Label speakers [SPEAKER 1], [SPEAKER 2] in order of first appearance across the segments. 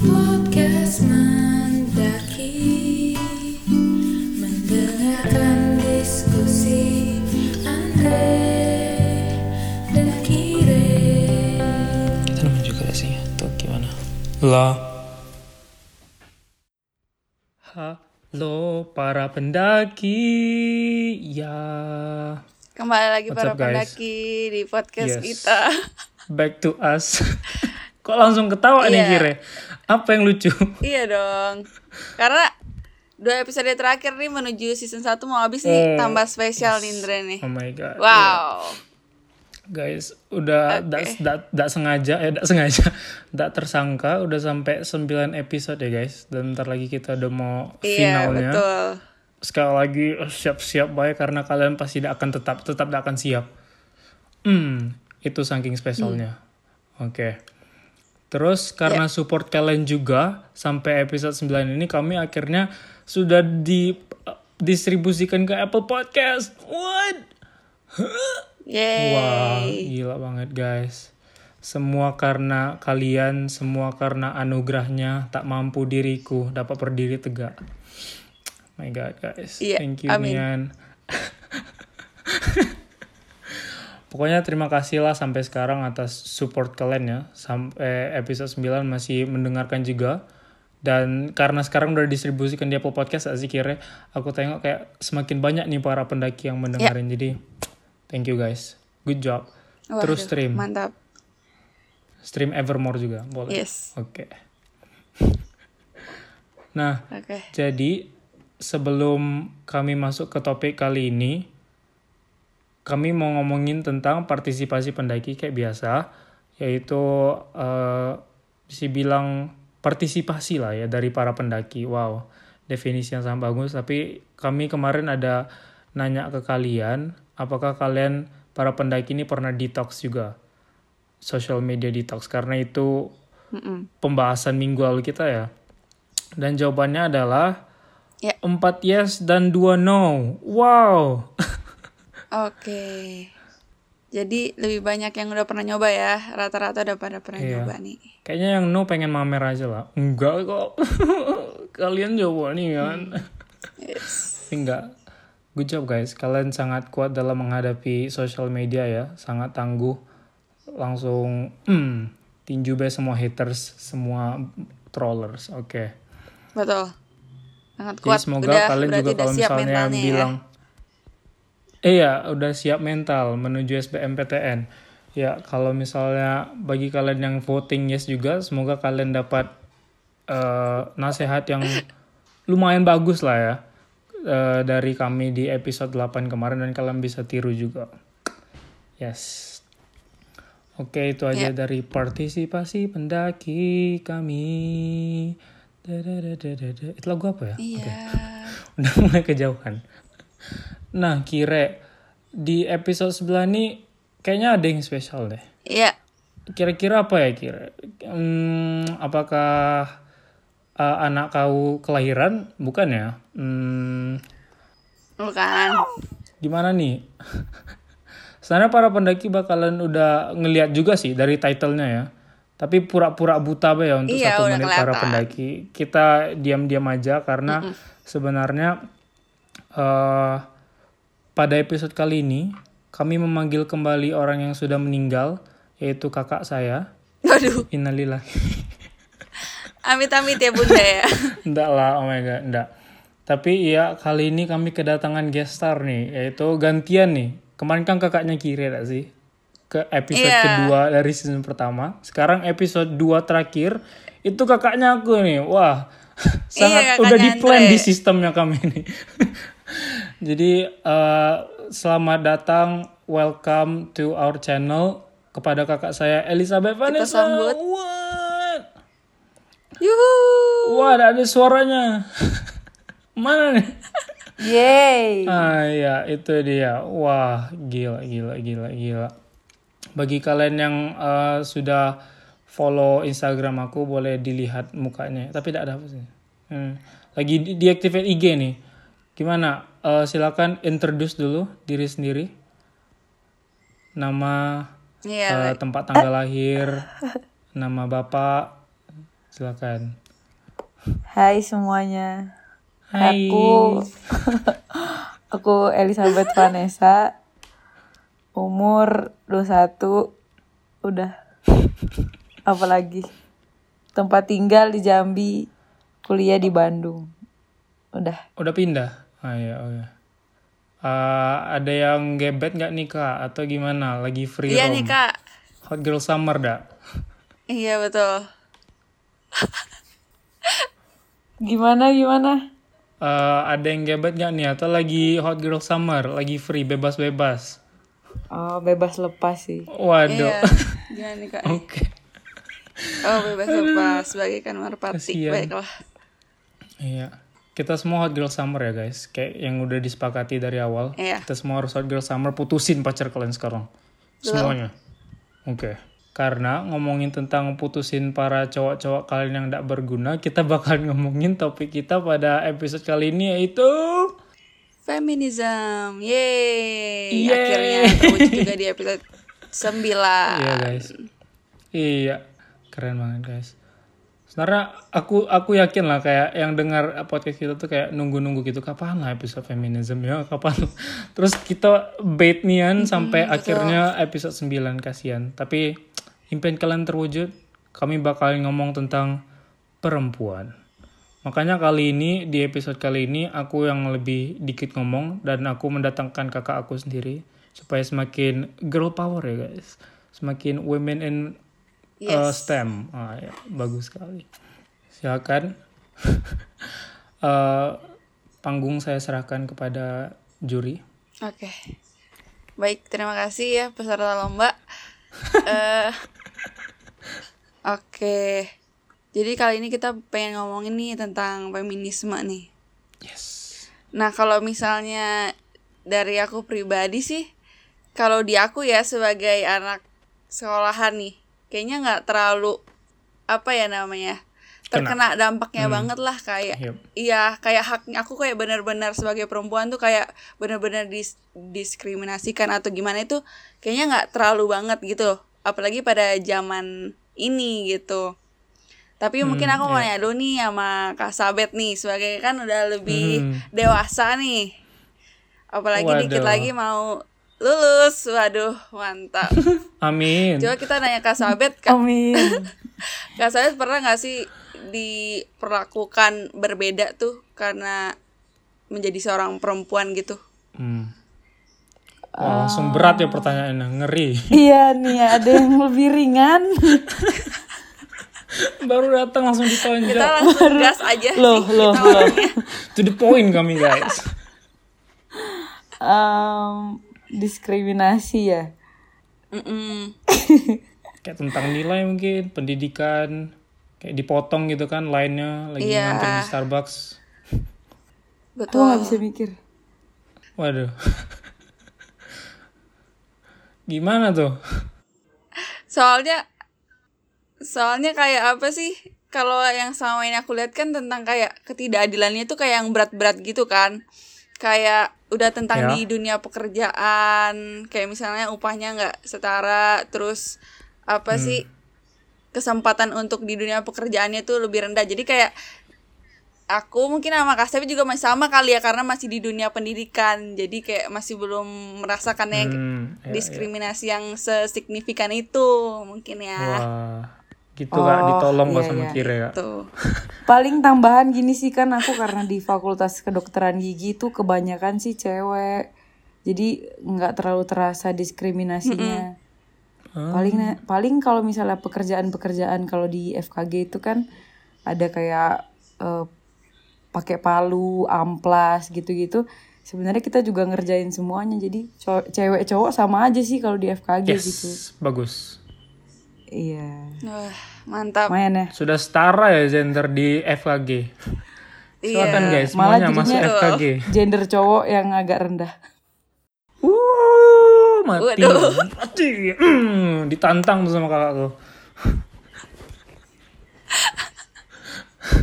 [SPEAKER 1] Podcast Mendaki Mendengarkan diskusi Andre dan Kire
[SPEAKER 2] Kita nemu juga gak sih atau gimana? Lah. Halo para pendaki. Ya.
[SPEAKER 3] Kembali lagi
[SPEAKER 2] What's
[SPEAKER 3] para
[SPEAKER 2] up, guys?
[SPEAKER 3] pendaki di podcast
[SPEAKER 2] Yes.
[SPEAKER 3] kita.
[SPEAKER 2] Back to us. Kok langsung ketawa nih
[SPEAKER 3] Iya.
[SPEAKER 2] kira? Apa yang lucu?
[SPEAKER 3] iya dong. Karena dua episode terakhir nih menuju season 1 mau habis nih
[SPEAKER 2] Oh,
[SPEAKER 3] tambah spesial nih Indra nih.
[SPEAKER 2] Oh my god.
[SPEAKER 3] Wow.
[SPEAKER 2] Guys, udah
[SPEAKER 3] Oke.
[SPEAKER 2] tidak sengaja eh tidak sengaja, tidak tersangka udah sampai 9 episode ya guys. Dan bentar lagi kita udah mau
[SPEAKER 3] Iya,
[SPEAKER 2] finalnya.
[SPEAKER 3] betul.
[SPEAKER 2] sekali lagi eh, siap-siap baik karena kalian pasti tidak akan tetap tetap tidak akan siap. Hmm, itu saking spesialnya. Oke. Terus karena support kalian juga sampai episode 9 ini kami akhirnya sudah di eh, distribusikan ke Apple Podcast. What?
[SPEAKER 3] Yeay.
[SPEAKER 2] Wah, gila banget guys. Semua karena kalian, semua karena anugerahnya tak mampu diriku dapat berdiri tegak. My God guys,
[SPEAKER 3] Iya,
[SPEAKER 2] thank you
[SPEAKER 3] amin.
[SPEAKER 2] Mian. Pokoknya terima kasih lah sampai sekarang atas support kalian ya. Sampai episode 9 masih mendengarkan juga. Dan karena sekarang udah distribusikan di Apple Podcast, kira aku tengok kayak semakin banyak nih para pendaki yang mendengarin. Jadi thank you guys. Good job.
[SPEAKER 3] Waduh,
[SPEAKER 2] Terus stream.
[SPEAKER 3] Mantap.
[SPEAKER 2] Stream Evermore juga boleh.
[SPEAKER 3] Yes.
[SPEAKER 2] Oke. Nah,
[SPEAKER 3] Oke.
[SPEAKER 2] jadi sebelum kami masuk ke topik kali ini, kami mau ngomongin tentang partisipasi pendaki kayak biasa, yaitu eh bisa bilang partisipasi lah ya dari para pendaki. Wow, definisi yang sangat bagus. Tapi kami kemarin ada nanya ke kalian, apakah kalian para pendaki ini pernah detox juga, social media detox? Karena itu
[SPEAKER 3] Mm-mm.
[SPEAKER 2] pembahasan minggu lalu kita ya. Dan jawabannya adalah
[SPEAKER 3] Ya.
[SPEAKER 2] 4 yes dan 2 no. Wow.
[SPEAKER 3] Oke. Jadi lebih banyak yang udah pernah nyoba ya. Rata-rata udah pada pernah
[SPEAKER 2] Iya.
[SPEAKER 3] nyoba nih.
[SPEAKER 2] Kayaknya yang no pengen mamer aja lah. Enggak kok. Kalian coba nih kan.
[SPEAKER 3] Yes.
[SPEAKER 2] Tapi enggak. Good job guys. Kalian sangat kuat dalam menghadapi social media ya. Sangat tangguh. Langsung hmm, tinju be semua haters, semua trollers. Oke.
[SPEAKER 3] Betul. Sangat
[SPEAKER 2] Jadi
[SPEAKER 3] kuat.
[SPEAKER 2] semoga
[SPEAKER 3] udah,
[SPEAKER 2] kalian juga kalau misalnya
[SPEAKER 3] mentalnya
[SPEAKER 2] bilang
[SPEAKER 3] ya.
[SPEAKER 2] Iya, udah siap mental menuju SBMPTN. Ya, kalau misalnya bagi kalian yang voting yes juga, semoga kalian dapat eh, nasihat yang lumayan bagus lah ya eh, dari kami di episode 8 kemarin dan kalian bisa tiru juga. Yes. Oke, itu aja dari partisipasi pendaki kami. Itu lagu apa ya?
[SPEAKER 3] Iya.
[SPEAKER 2] udah mulai kejauhan. Nah, kira di episode sebelah ini kayaknya ada yang spesial deh.
[SPEAKER 3] Iya.
[SPEAKER 2] Kira-kira apa ya kira? Hmm, apakah uh, anak kau kelahiran? Bukan ya? Hmm,
[SPEAKER 3] Bukan.
[SPEAKER 2] gimana nih? Sebenarnya para pendaki bakalan udah ngeliat juga sih dari titlenya ya. Tapi pura-pura buta be ya untuk
[SPEAKER 3] Iya,
[SPEAKER 2] satu menit para
[SPEAKER 3] kelihatan.
[SPEAKER 2] pendaki. Kita diam-diam aja karena sebenarnya eh pada episode kali ini kami memanggil kembali orang yang sudah meninggal yaitu kakak saya.
[SPEAKER 3] Waduh.
[SPEAKER 2] Innalillahi.
[SPEAKER 3] Amit-amit ya bunda ya.
[SPEAKER 2] Enggak lah, oh my god, enggak. Tapi ya kali ini kami kedatangan guest star nih, yaitu gantian nih. Kemarin kan kakaknya Kire tak sih? Ke episode
[SPEAKER 3] Iya.
[SPEAKER 2] kedua dari season pertama. Sekarang episode 2 terakhir, itu kakaknya aku nih. Wah, sangat
[SPEAKER 3] kakaknya
[SPEAKER 2] udah di plan di sistemnya kami nih. Jadi eh, selamat datang, welcome to our channel kepada kakak saya Elizabeth Vanessa.
[SPEAKER 3] sambut.
[SPEAKER 2] What?
[SPEAKER 3] Yuhu.
[SPEAKER 2] Wah, ada ada suaranya. Mana nih?
[SPEAKER 3] Yeay.
[SPEAKER 2] Ah ya, itu dia. Wah, gila, gila, gila, gila. Bagi kalian yang eh, sudah follow Instagram aku, boleh dilihat mukanya. Tapi tidak ada apa sih. Hmm. Lagi di deactivate IG nih. Gimana? Eh, silakan introduce dulu diri sendiri. Nama,
[SPEAKER 3] Iya.
[SPEAKER 2] eh, tempat tanggal lahir, nama bapak, Silakan.
[SPEAKER 4] Hai semuanya.
[SPEAKER 2] Hai.
[SPEAKER 4] Aku aku Elizabeth Vanessa. Umur 21. Udah. Apalagi? Tempat tinggal di Jambi, kuliah di Bandung. Udah.
[SPEAKER 2] Udah pindah? Ah iya, oh iya. Eh, ada yang gebet nggak nih kak? Atau gimana? Lagi free
[SPEAKER 3] Iya
[SPEAKER 2] roam?
[SPEAKER 3] nih kak.
[SPEAKER 2] Hot girl summer dak?
[SPEAKER 3] Iya betul.
[SPEAKER 4] Gimana gimana?
[SPEAKER 2] Eh, ada yang gebet nggak nih? Atau lagi hot girl summer? Lagi free, bebas-bebas?
[SPEAKER 4] Oh, bebas lepas sih.
[SPEAKER 2] Waduh.
[SPEAKER 3] Iya. Gimana nih kak?
[SPEAKER 2] Oke.
[SPEAKER 3] Oh bebas bebas bagaikan merpati.
[SPEAKER 2] Kasian.
[SPEAKER 3] Baiklah.
[SPEAKER 2] Iya. Kita semua hot girl summer ya guys. Kayak yang udah disepakati dari awal.
[SPEAKER 3] Iya.
[SPEAKER 2] Kita semua harus hot girl summer. Putusin pacar kalian sekarang. Semuanya. Oke. Karena ngomongin tentang putusin para cowok-cowok kalian yang tidak berguna, kita bakal ngomongin topik kita pada episode kali ini yaitu
[SPEAKER 3] Feminism. Yeay.
[SPEAKER 2] Yeay.
[SPEAKER 3] Akhirnya terwujud juga di episode 9.
[SPEAKER 2] Iya guys. Iya, keren banget guys. Sebenarnya aku aku yakin lah kayak yang dengar podcast kita tuh kayak nunggu-nunggu gitu kapan lah episode feminism ya kapan. Terus kita bait nian sampai akhirnya episode 9 kasihan. Tapi impian kalian terwujud, kami bakal ngomong tentang perempuan. Makanya kali ini di episode kali ini aku yang lebih dikit ngomong dan aku mendatangkan kakak aku sendiri supaya semakin girl power ya guys, semakin women in uh, STEM. Ah, ya, bagus sekali. Silakan. Eh, panggung saya serahkan kepada juri.
[SPEAKER 3] Oke. Baik, terima kasih ya peserta lomba. Eh, Oke. Jadi kali ini kita pengen ngomongin nih tentang feminisme nih.
[SPEAKER 2] Yes.
[SPEAKER 3] Nah, kalau misalnya dari aku pribadi sih, kalau di aku ya sebagai anak sekolahan nih, kayaknya nggak terlalu apa ya namanya terkena dampaknya banget lah kayak
[SPEAKER 2] Yep.
[SPEAKER 3] iya kayak haknya aku kayak benar-benar sebagai perempuan tuh kayak benar-benar dis diskriminasikan atau gimana itu kayaknya nggak terlalu banget gitu apalagi pada zaman ini gitu tapi mungkin aku mau nanya dulu nih sama Kak Sabet nih sebagai kan udah lebih
[SPEAKER 2] Hmm.
[SPEAKER 3] dewasa nih apalagi dikit
[SPEAKER 2] Waduh.
[SPEAKER 3] lagi mau lulus waduh mantap
[SPEAKER 2] Amin.
[SPEAKER 3] coba kita nanya Kak Sabet Kak,
[SPEAKER 4] Amin.
[SPEAKER 3] Kak Sabet pernah nggak sih diperlakukan berbeda tuh karena menjadi seorang perempuan gitu
[SPEAKER 2] Hmm. Wah, langsung berat ya pertanyaannya, ngeri.
[SPEAKER 4] iya nih ada yang lebih ringan.
[SPEAKER 2] Baru datang langsung ditonjok.
[SPEAKER 3] kita langsung gas aja
[SPEAKER 4] Loh,
[SPEAKER 3] sih
[SPEAKER 4] loh,
[SPEAKER 3] kita
[SPEAKER 4] loh.
[SPEAKER 2] To the point kami guys.
[SPEAKER 4] Em, diskriminasi ya.
[SPEAKER 3] Mm-mm.
[SPEAKER 2] Kayak tentang nilai mungkin, pendidikan, kayak dipotong gitu kan lainnya lagi
[SPEAKER 3] Iya.
[SPEAKER 2] ngantri di Starbucks.
[SPEAKER 3] Betul
[SPEAKER 4] nggak bisa mikir.
[SPEAKER 2] Waduh. Gimana tuh?
[SPEAKER 3] soalnya soalnya kayak apa sih kalau yang sama ini aku lihat kan tentang kayak ketidakadilannya tuh kayak yang berat-berat gitu kan kayak udah tentang
[SPEAKER 2] Ya.
[SPEAKER 3] di dunia pekerjaan kayak misalnya upahnya nggak setara terus apa sih kesempatan untuk di dunia pekerjaannya tuh lebih rendah. Jadi kayak aku mungkin sama Kak Stefi juga masih sama kali ya karena masih di dunia pendidikan. Jadi kayak masih belum merasakan yang
[SPEAKER 2] Hmm, ya,
[SPEAKER 3] diskriminasi yang sesignifikan itu mungkin ya.
[SPEAKER 2] Wah, gitu kak ditolong kok
[SPEAKER 4] iya,
[SPEAKER 2] sama
[SPEAKER 4] iya.
[SPEAKER 2] Kira ya.
[SPEAKER 3] tuh
[SPEAKER 4] Paling tambahan gini sih kan aku karena di Fakultas Kedokteran Gigi itu kebanyakan sih cewek. Jadi nggak terlalu terasa diskriminasinya. Paling na- paling kalau misalnya pekerjaan-pekerjaan kalau di FKG itu kan ada kayak eh, pakai palu, amplas gitu-gitu. Sebenarnya kita juga ngerjain semuanya. Jadi cewek cowok sama aja sih kalau di FKG
[SPEAKER 2] Yes,
[SPEAKER 4] gitu.
[SPEAKER 2] bagus.
[SPEAKER 4] Iya.
[SPEAKER 3] Wah, mantap
[SPEAKER 4] Lumayan ya.
[SPEAKER 2] Sudah setara ya gender di FKG. Silakan
[SPEAKER 3] Iya.
[SPEAKER 2] guys,
[SPEAKER 4] Malah
[SPEAKER 2] semuanya masuk
[SPEAKER 4] jadinya-
[SPEAKER 2] FKG.
[SPEAKER 4] Gender cowok yang agak rendah.
[SPEAKER 2] Uh, mati.
[SPEAKER 3] Waduh.
[SPEAKER 2] Mati. Hmm, ditantang tuh sama kakakku.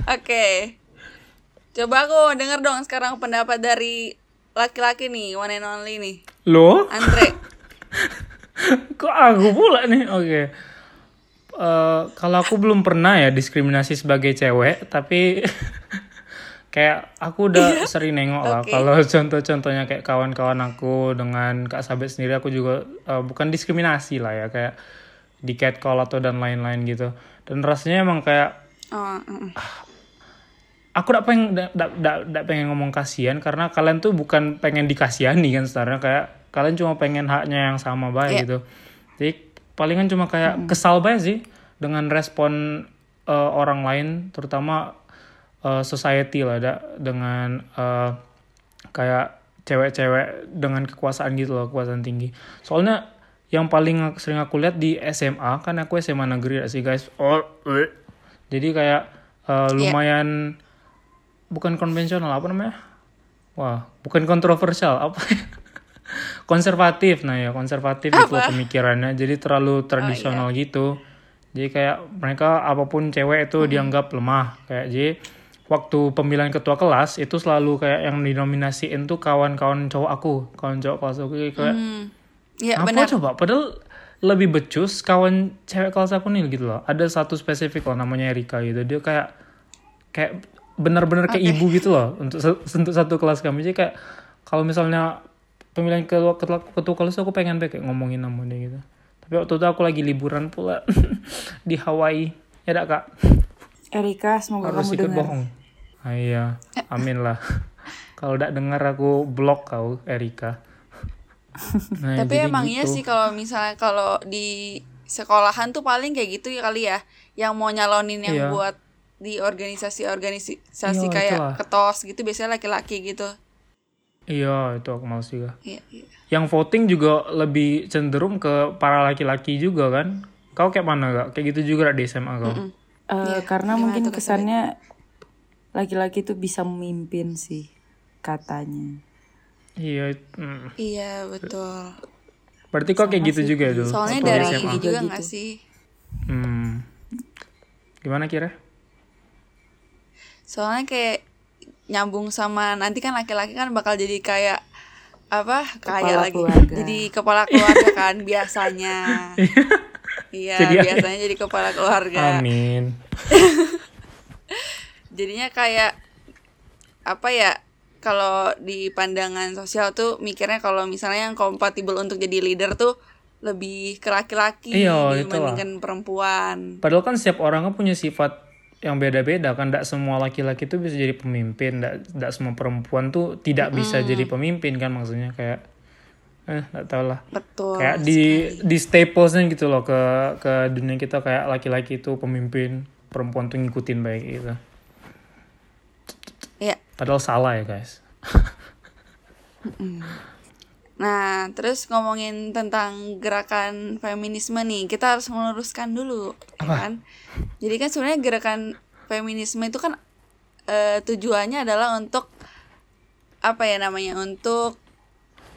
[SPEAKER 3] oke coba aku denger dong sekarang pendapat dari laki-laki nih one and only nih
[SPEAKER 2] Loh?
[SPEAKER 3] Andre
[SPEAKER 2] Kok aku pula nih? Oke. Eh, kalau aku belum pernah ya diskriminasi sebagai cewek, tapi kayak aku udah sering nengok lah.
[SPEAKER 3] Oke.
[SPEAKER 2] Kalau contoh-contohnya kayak kawan-kawan aku dengan Kak Sabet sendiri, aku juga eh, bukan diskriminasi lah ya, kayak di catcall atau dan lain-lain gitu. Dan rasanya emang kayak
[SPEAKER 3] Oh, mm.
[SPEAKER 2] aku tidak pengen dak pengen ngomong kasihan karena kalian tuh bukan pengen dikasihani kan sebenarnya kayak kalian cuma pengen haknya yang sama baik
[SPEAKER 3] Iya.
[SPEAKER 2] gitu jadi palingan cuma kayak kesal banget sih dengan respon eh, orang lain terutama eh, society lah da, dengan eh, kayak cewek-cewek dengan kekuasaan gitu loh kekuasaan tinggi. Soalnya yang paling sering aku lihat di SMA kan aku SMA negeri ya sih guys. Oh eh. jadi kayak eh, lumayan bukan konvensional apa namanya? Wah bukan kontroversial apa konservatif nah ya konservatif itu loh pemikirannya. Jadi terlalu tradisional gitu. Jadi kayak mereka apa pun cewek itu dianggap lemah kayak jadi waktu pemilihan ketua kelas itu selalu kayak yang dinominasiin tuh kawan-kawan cowok aku kawan cowok kelas aku. Kayak
[SPEAKER 3] Hmm. Iya
[SPEAKER 2] apa coba? Padahal lebih becus kawan cewek kelas aku nih gitu loh. Ada satu spesifik loh namanya Erika gitu. Dia kayak kayak benar-benar kayak ibu gitu loh untuk untuk satu kelas kami. Jadi kayak kalau misalnya pemilihan ketua ketua, ketua kelas aku pengen deh kayak ngomongin sama dia gitu tapi waktu itu aku lagi liburan pula di Hawaii ya dak kak
[SPEAKER 4] Erika, semoga
[SPEAKER 2] harus
[SPEAKER 4] kamu
[SPEAKER 2] ikut
[SPEAKER 4] dengar.
[SPEAKER 2] bohong ah, iya amin lah kalau tidak dengar aku blok kau Erika nah,
[SPEAKER 3] Tapi emang iya
[SPEAKER 2] gitu.
[SPEAKER 3] sih kalau misalnya kalau di sekolahan tuh paling kayak gitu ya kali ya, yang mau nyalonin yang
[SPEAKER 2] Iya.
[SPEAKER 3] buat di organisasi-organisasi
[SPEAKER 2] Iya,
[SPEAKER 3] kayak
[SPEAKER 2] itulah.
[SPEAKER 3] ketos gitu biasanya laki-laki gitu.
[SPEAKER 2] Iya, itu aku males juga.
[SPEAKER 3] Iya, iya.
[SPEAKER 2] Yang voting juga lebih cenderung ke para laki-laki juga kan? Kau kayak mana gak? Kayak gitu juga di SMA kau?
[SPEAKER 4] Eh,
[SPEAKER 3] Iya,
[SPEAKER 4] karena
[SPEAKER 3] gimana
[SPEAKER 4] mungkin
[SPEAKER 3] tuh, Kak
[SPEAKER 4] kesannya laki-laki tuh bisa memimpin sih katanya.
[SPEAKER 2] Iya, mm.
[SPEAKER 3] Iya, betul.
[SPEAKER 2] berarti kau kayak gitu juga dulu?
[SPEAKER 3] Soalnya dari
[SPEAKER 2] SMA?
[SPEAKER 3] ini juga
[SPEAKER 4] Juga
[SPEAKER 3] nggak
[SPEAKER 4] gitu.
[SPEAKER 3] sih?
[SPEAKER 2] Hmm. Gimana kira?
[SPEAKER 3] Soalnya kayak nyambung sama nanti kan laki-laki kan bakal jadi kayak apa kayak
[SPEAKER 4] Kepala
[SPEAKER 3] lagi.
[SPEAKER 4] keluarga.
[SPEAKER 3] jadi kepala keluarga kan biasanya. Iya
[SPEAKER 2] Jadi-
[SPEAKER 3] biasanya jadi kepala keluarga.
[SPEAKER 2] Amin.
[SPEAKER 3] jadinya kayak apa ya kalau di pandangan sosial tuh mikirnya kalau misalnya yang kompatibel untuk jadi leader tuh lebih ke laki-laki
[SPEAKER 2] Iya,
[SPEAKER 3] dibandingkan perempuan.
[SPEAKER 2] Padahal kan setiap orang punya sifat yang beda-beda kan. Tidak semua laki-laki tuh bisa jadi pemimpin. Tidak semua perempuan tuh tidak bisa jadi pemimpin kan maksudnya kayak eh nggak tahu lah.
[SPEAKER 3] betul
[SPEAKER 2] kayak di di staplesnya gitu loh ke ke dunia kita kayak laki-laki itu pemimpin perempuan tuh ngikutin baik gitu
[SPEAKER 3] Iya.
[SPEAKER 2] padahal salah ya guys
[SPEAKER 3] Nah, terus ngomongin tentang gerakan feminisme nih, kita harus meluruskan dulu, ya kan? Jadi kan sebenarnya gerakan feminisme itu kan eh, tujuannya adalah untuk apa ya namanya? Untuk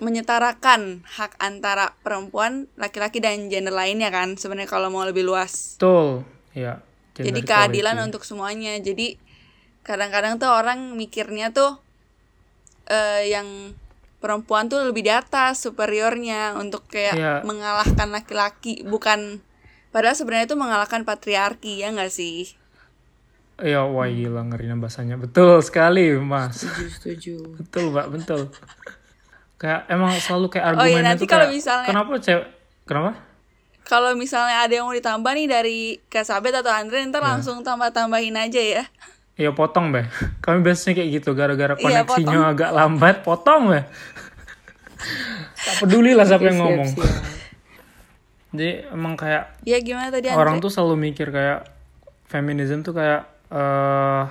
[SPEAKER 3] menyetarakan hak antara perempuan, laki-laki dan gender lainnya kan, sebenarnya kalau mau lebih luas.
[SPEAKER 2] betul ya gender
[SPEAKER 3] Jadi keadilan
[SPEAKER 2] equality.
[SPEAKER 3] untuk semuanya. Jadi kadang-kadang tuh orang mikirnya tuh eh yang perempuan tuh lebih di atas superiornya untuk kayak
[SPEAKER 2] Iya.
[SPEAKER 3] mengalahkan laki-laki, bukan padahal sebenarnya itu mengalahkan patriarki ya nggak sih?
[SPEAKER 2] ya wah gila ngerinya bahasanya betul sekali mas
[SPEAKER 4] Setuju, setuju.
[SPEAKER 2] betul mbak betul kayak emang selalu kayak
[SPEAKER 3] Oh iya,
[SPEAKER 2] argumennya
[SPEAKER 3] nanti kalau
[SPEAKER 2] kayak,
[SPEAKER 3] misalnya-
[SPEAKER 2] kenapa cewek kenapa
[SPEAKER 3] Kalau misalnya ada yang mau ditambah nih dari Kak Sabet atau Andre, ntar
[SPEAKER 2] Iya.
[SPEAKER 3] langsung tambah-tambahin aja ya.
[SPEAKER 2] Ya potong be. Kami biasanya kayak gitu gara-gara
[SPEAKER 3] Iya,
[SPEAKER 2] koneksinya agak lambat, potong be. tak peduli lah siapa yang ngomong.
[SPEAKER 4] siap.
[SPEAKER 2] Jadi emang kayak
[SPEAKER 3] Ya gimana tadi Andre?
[SPEAKER 2] orang tuh selalu mikir kayak feminism tuh kayak eh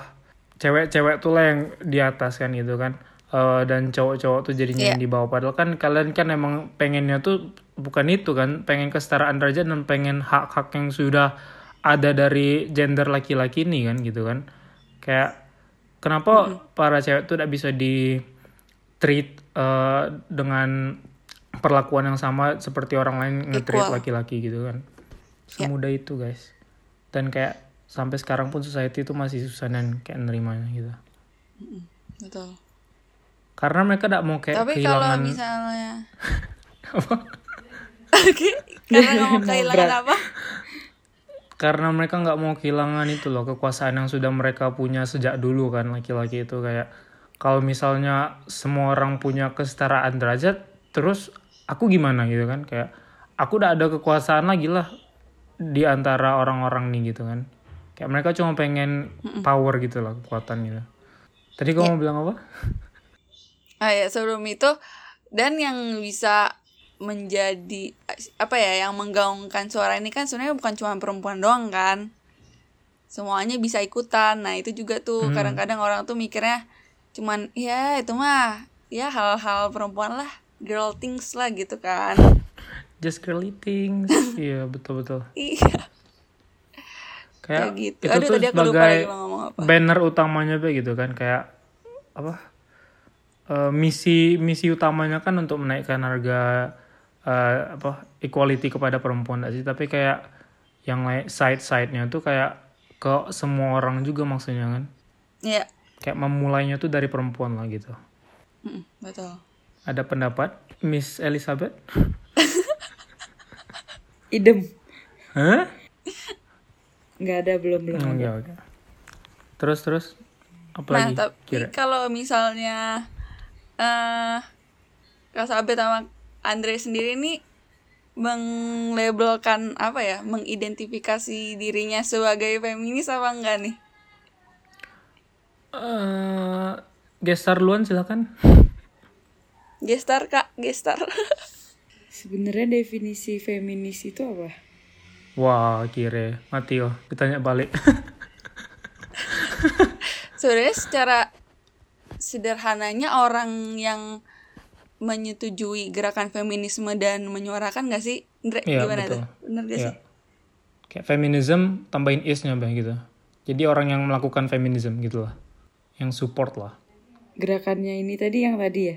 [SPEAKER 2] cewek-cewek tuh lah yang di atas kan gitu kan. Eh, dan cowok-cowok tuh jadinya
[SPEAKER 3] Iya.
[SPEAKER 2] yang di bawah padahal kan kalian kan emang pengennya tuh bukan itu kan pengen kesetaraan derajat dan pengen hak-hak yang sudah ada dari gender laki-laki ini kan gitu kan kayak kenapa para cewek tuh tidak bisa di treat eh, dengan perlakuan yang sama seperti orang lain nge-treat laki-laki gitu kan? Semudah itu guys. Dan kayak sampai sekarang pun society itu masih susah dan kayak nerimanya gitu.
[SPEAKER 3] Betul.
[SPEAKER 2] karena mereka tidak mau kayak
[SPEAKER 3] Tapi kalau
[SPEAKER 2] kehilangan
[SPEAKER 3] misalnya Oke, karena mau kehilangan apa?
[SPEAKER 2] Karena mereka nggak mau kehilangan itu loh kekuasaan yang sudah mereka punya sejak dulu kan laki-laki itu. Kayak kalau misalnya semua orang punya kesetaraan derajat terus aku gimana gitu kan? Kayak aku udah ada kekuasaan lagi lah di antara orang-orang nih gitu kan. Kayak mereka cuma pengen power gitu lah kekuatan gitu. Tadi kamu mau bilang apa?
[SPEAKER 3] Ah ya sebelum itu dan yang bisa menjadi apa ya yang menggaungkan suara ini kan sebenarnya bukan cuma perempuan doang kan. Semuanya bisa ikutan. Nah itu juga tuh kadang-kadang orang tuh mikirnya cuman ya itu mah ya hal-hal perempuan lah girl things lah gitu kan.
[SPEAKER 2] Just girly things. Iya betul betul
[SPEAKER 3] iya.
[SPEAKER 2] Kayak
[SPEAKER 3] Kayak gitu.
[SPEAKER 2] itu
[SPEAKER 3] Aduh,
[SPEAKER 2] tuh
[SPEAKER 3] tadi aku lupa
[SPEAKER 2] sebagai
[SPEAKER 3] lagi mau ngomong apa.
[SPEAKER 2] banner utamanya be gitu kan kayak apa eh, misi misi utamanya kan untuk menaikkan harga eh, apa equality kepada perempuan nggak sih? Tapi kayak yang lain side side-nya tuh kayak ke semua orang juga maksudnya kan?
[SPEAKER 3] Iya.
[SPEAKER 2] Kayak memulainya tuh dari perempuan lah gitu.
[SPEAKER 3] Mm, betul.
[SPEAKER 2] Ada pendapat Miss Elizabeth?
[SPEAKER 4] Idem.
[SPEAKER 2] Hah?
[SPEAKER 4] Nggak ada belum belum.
[SPEAKER 2] Oke oke terus terus apa
[SPEAKER 3] nah
[SPEAKER 2] lagi?
[SPEAKER 3] tapi kalau misalnya eh Kak Sabet sama Andre sendiri nih menglabelkan apa ya mengidentifikasi dirinya sebagai feminis apa enggak nih
[SPEAKER 2] Eh, gestar luan silakan
[SPEAKER 3] gestar kak gestar
[SPEAKER 4] Sebenarnya definisi feminis itu apa?
[SPEAKER 2] Wah, kira mati oh. Ditanya balik.
[SPEAKER 3] sebenarnya secara sederhananya orang yang menyetujui gerakan feminisme dan menyuarakan gak sih Andre
[SPEAKER 2] Iya,
[SPEAKER 3] gimana
[SPEAKER 2] betul.
[SPEAKER 3] tuh bener gak
[SPEAKER 2] Iya.
[SPEAKER 3] sih
[SPEAKER 2] Kayak feminism tambahin is-nya bah gitu. Jadi orang yang melakukan feminism gitu lah. Yang support lah.
[SPEAKER 4] Gerakannya ini tadi yang tadi ya?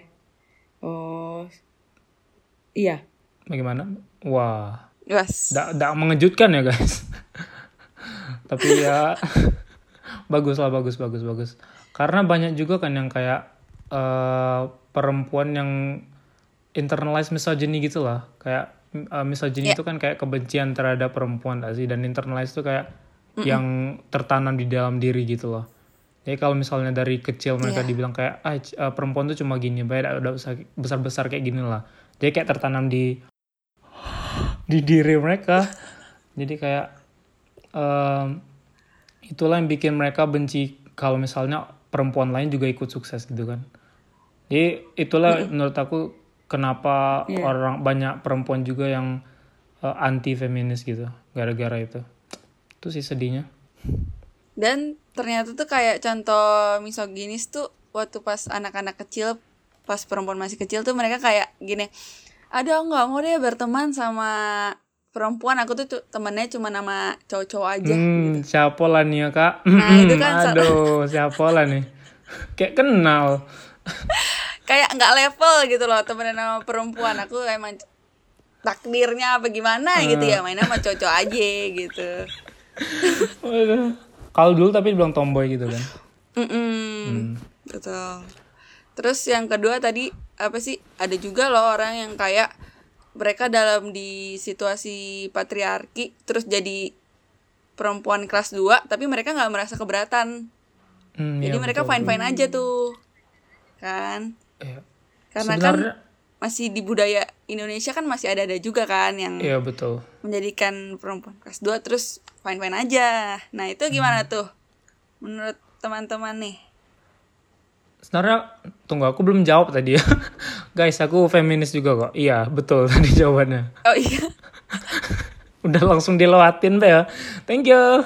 [SPEAKER 4] Oh, iya.
[SPEAKER 2] Bagaimana? Wah,
[SPEAKER 3] Yes.
[SPEAKER 2] tidak mengejutkan ya guys. Tapi ya bagus lah, bagus, bagus, bagus. Karena banyak juga kan yang kayak eh, perempuan yang internalize misogyny gitu lah. Kayak eh, misogyny itu kan kayak kebencian terhadap perempuan gak sih? Dan internalize itu kayak yang tertanam di dalam diri gitu loh. Jadi kalau misalnya dari kecil mereka dibilang kayak ah eh, perempuan tuh cuma gini, baik udah besar besar kayak gini lah. Jadi kayak tertanam di di diri mereka. Jadi kayak em, itulah yang bikin mereka benci kalau misalnya perempuan lain juga ikut sukses gitu kan. Jadi itulah menurut aku kenapa orang banyak perempuan juga yang anti feminis gitu gara-gara itu. Itu sih sedihnya.
[SPEAKER 3] Dan ternyata tuh kayak contoh misoginis tuh waktu pas anak-anak kecil, pas perempuan masih kecil tuh mereka kayak gini, ada nggak mau deh berteman sama perempuan, aku tuh temennya cuma nama cowok-cowok aja.
[SPEAKER 2] Hmm, siapa lah nih ya kak?
[SPEAKER 3] Nah, itu kan
[SPEAKER 2] Aduh, siapa lah nih? Kayak kenal.
[SPEAKER 3] Kayak nggak level gitu loh temenan sama perempuan. Aku emang takdirnya apa gimana gitu ya main sama cowok aja gitu.
[SPEAKER 2] Waduh. Kalau dulu tapi bilang tomboy gitu kan.
[SPEAKER 3] Mm-mm. Betul. Terus yang kedua tadi apa sih? Ada juga loh orang yang kayak mereka dalam di situasi patriarki terus jadi perempuan kelas 2 tapi mereka nggak merasa keberatan.
[SPEAKER 2] Hmm,
[SPEAKER 3] Jadi
[SPEAKER 2] iya,
[SPEAKER 3] mereka
[SPEAKER 2] betul.
[SPEAKER 3] fine-fine aja tuh. Kan?
[SPEAKER 2] Iya.
[SPEAKER 3] Karena
[SPEAKER 2] Sebenarnya-
[SPEAKER 3] kan masih di budaya Indonesia kan masih ada-ada juga kan yang
[SPEAKER 2] Iya betul.
[SPEAKER 3] menjadikan perempuan kelas 2 terus fine-fine aja. Nah, itu gimana tuh? Menurut teman-teman nih.
[SPEAKER 2] Sebenarnya tunggu aku belum jawab tadi ya. Guys, aku feminis juga kok. Iya, betul tadi jawabannya.
[SPEAKER 3] Oh iya.
[SPEAKER 2] Udah langsung dilewatin Be, ya. Thank you.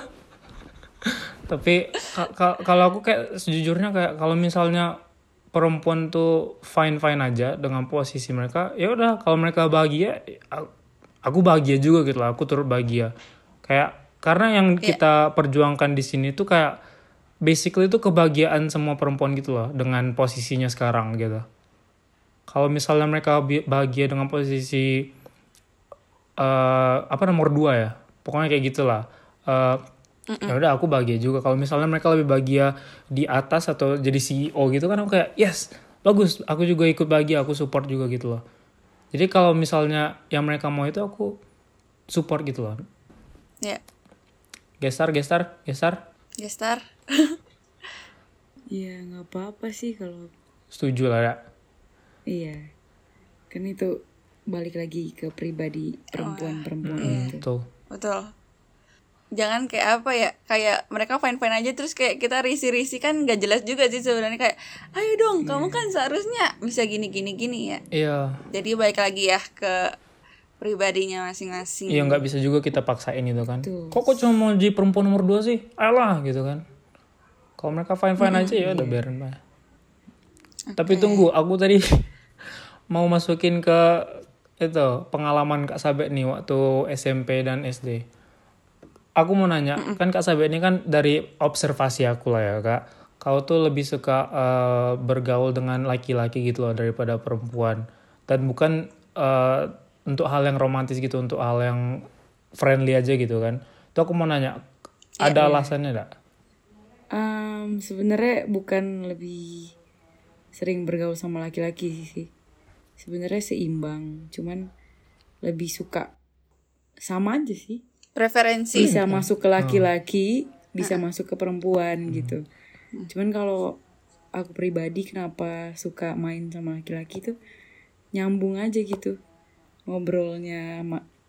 [SPEAKER 2] Tapi ka- ka- kalau aku kayak sejujurnya kayak kalau misalnya perempuan tuh fine fine aja dengan posisi mereka, ya udah kalau mereka bahagia, aku bahagia juga gitu lah. Aku turut bahagia. Kayak karena yang kita perjuangkan di sini tuh kayak basically itu kebahagiaan semua perempuan gitu loh dengan posisinya sekarang gitu. Kalau misalnya mereka bahagia dengan posisi eh apa nomor dua ya pokoknya kayak gitulah Eh ya udah aku bahagia juga kalau misalnya mereka lebih bahagia di atas atau jadi CEO gitu kan aku kayak yes bagus aku juga ikut bahagia aku support juga gitu loh jadi kalau misalnya yang mereka mau itu aku support gitu loh
[SPEAKER 3] Ya.
[SPEAKER 2] Gestar, gestar, gestar.
[SPEAKER 3] Gestar.
[SPEAKER 4] Iya nggak apa-apa sih kalau
[SPEAKER 2] Setuju lah ya.
[SPEAKER 4] iya kan itu balik lagi ke pribadi perempuan-perempuan itu.
[SPEAKER 2] Tuh.
[SPEAKER 3] Betul. Jangan kayak apa ya, kayak mereka fine-fine aja terus kayak kita risi-risi kan gak jelas juga sih sebenarnya kayak, ayo dong, kamu kan seharusnya bisa gini gini gini ya.
[SPEAKER 2] Iya.
[SPEAKER 3] Jadi balik lagi ya ke pribadinya masing-masing.
[SPEAKER 2] Iya nggak bisa juga kita paksain gitu kan.
[SPEAKER 4] Tuh.
[SPEAKER 2] Kok kok cuma mau jadi perempuan nomor dua sih? Ayolah gitu kan. Kalau mereka fine fine aja ya udah biarin lah. Tapi tunggu, aku tadi mau masukin ke itu pengalaman Kak Sabet nih waktu SMP dan SD. Aku mau nanya, kan Kak Sabet ini kan dari observasi aku lah ya Kak. Kau tuh lebih suka eh, bergaul dengan laki-laki gitu loh daripada perempuan. Dan bukan eh, untuk hal yang romantis gitu, untuk hal yang friendly aja gitu kan. Itu aku mau nanya, ada alasannya enggak?
[SPEAKER 4] Em, sebenarnya bukan lebih sering bergaul sama laki-laki sih. Sebenarnya seimbang, cuman lebih suka sama aja sih.
[SPEAKER 3] Preferensi.
[SPEAKER 4] Bisa masuk ke laki-laki, bisa masuk ke perempuan gitu. Cuman kalau aku pribadi kenapa suka main sama laki-laki tuh nyambung aja gitu. Ngobrolnya,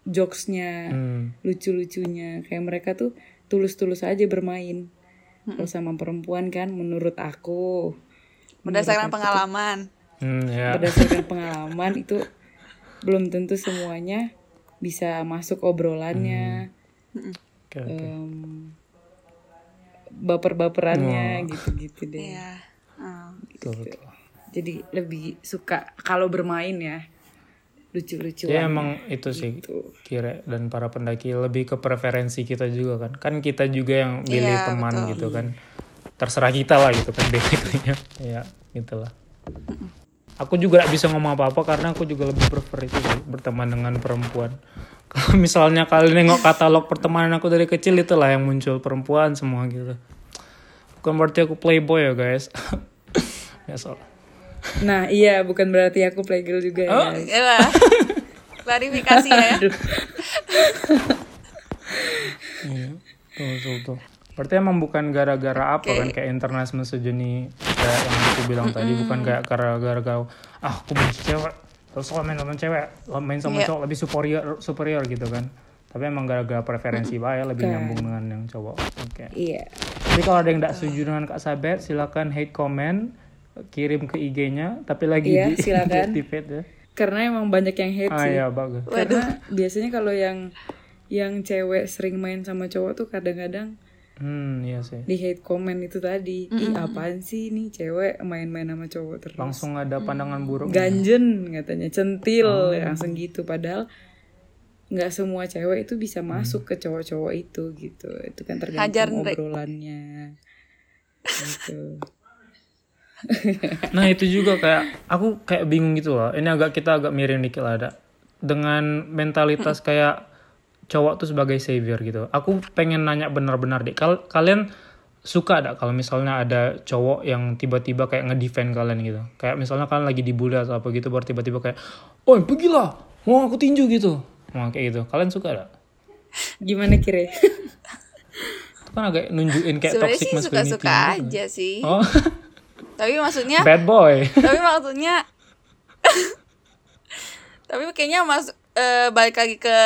[SPEAKER 4] jokesnya,
[SPEAKER 2] Hmm.
[SPEAKER 4] lucu-lucunya kayak mereka tuh tulus-tulus aja bermain kalau sama perempuan kan menurut aku
[SPEAKER 3] Berdasarkan pengalaman.
[SPEAKER 2] Hmm, ya.
[SPEAKER 4] berdasarkan pengalaman itu belum tentu semuanya bisa masuk obrolannya Em, baper-baperannya gitu-gitu deh
[SPEAKER 3] Iya. Oh.
[SPEAKER 2] Betul, betul.
[SPEAKER 4] jadi lebih suka kalau bermain ya lucu-lucuan
[SPEAKER 2] Ya emang itu sih
[SPEAKER 4] Gitu.
[SPEAKER 2] kira dan para pendaki lebih ke preferensi kita juga kan. Kan kita juga yang pilih
[SPEAKER 3] Iya,
[SPEAKER 2] teman
[SPEAKER 3] betul.
[SPEAKER 2] gitu kan. Terserah kita lah gitu kan basically-nya. Ya, gitulah. Aku juga gak bisa ngomong apa-apa karena aku juga lebih prefer itu sih, berteman dengan perempuan. Kalau misalnya kalian nengok katalog pertemanan aku dari kecil itulah yang muncul perempuan semua gitu. Bukan berarti aku playboy ya guys. ya so.
[SPEAKER 4] nah iya bukan berarti aku playgirl juga ya
[SPEAKER 2] Oh.
[SPEAKER 4] guys.
[SPEAKER 3] Ya lah. Klarifikasi ya.
[SPEAKER 2] Iya, tuh. Berarti emang bukan gara-gara apa kan kayak internasional sejeni kayak yang aku bilang tadi bukan kayak gara-gara kau ah aku benci cewek terus kalau main sama cewek main sama
[SPEAKER 3] Iya.
[SPEAKER 2] cowok lebih superior superior gitu kan. Tapi emang gara-gara preferensi bae lebih nyambung dengan yang cowok. Oke.
[SPEAKER 4] Iya.
[SPEAKER 2] Tapi kalau ada yang tidak setuju dengan kak Sabet silakan hate comment kirim ke IG-nya tapi lagi
[SPEAKER 4] Iya,
[SPEAKER 2] di
[SPEAKER 4] silakan.
[SPEAKER 2] ya.
[SPEAKER 4] Karena emang banyak yang hate
[SPEAKER 2] ah
[SPEAKER 4] sih.
[SPEAKER 2] ya bagus.
[SPEAKER 4] Karena biasanya kalau yang yang cewek sering main sama cowok tuh kadang-kadang
[SPEAKER 2] hmm iya sih.
[SPEAKER 4] Di hate comment itu tadi ih apaan sih nih cewek main-main sama cowok terus?
[SPEAKER 2] Langsung ada pandangan buruk.
[SPEAKER 4] Ganjen katanya centil langsung gitu. Padahal nggak semua cewek itu bisa masuk ke cowok-cowok itu gitu. Itu kan
[SPEAKER 3] Hajar,
[SPEAKER 4] tergantung
[SPEAKER 3] Ndre.
[SPEAKER 4] obrolannya. Gitu.
[SPEAKER 2] Nah itu juga kayak aku kayak bingung gitu loh. Ini agak kita agak miring dikit lah ada. Dengan mentalitas kayak cowok tuh sebagai savior gitu. Aku pengen nanya benar-benar deh. Kal kalian suka ada kalau misalnya ada cowok yang tiba-tiba kayak ngedefend kalian gitu. Kayak misalnya kalian lagi dibully atau apa gitu baru tiba-tiba kayak, "Oh, pergilah. Mau aku tinju gitu." Nah, kayak gitu. Kalian suka ada?
[SPEAKER 4] gimana kira
[SPEAKER 2] Itu kan agak nunjukin kayak
[SPEAKER 3] Sebenarnya
[SPEAKER 2] toxic
[SPEAKER 3] sih
[SPEAKER 2] masculinity.
[SPEAKER 3] suka-suka
[SPEAKER 2] gitu.
[SPEAKER 3] aja sih.
[SPEAKER 2] Oh,
[SPEAKER 3] Tapi maksudnya
[SPEAKER 2] bad boy.
[SPEAKER 3] tapi maksudnya tapi kayaknya mas eh, balik lagi ke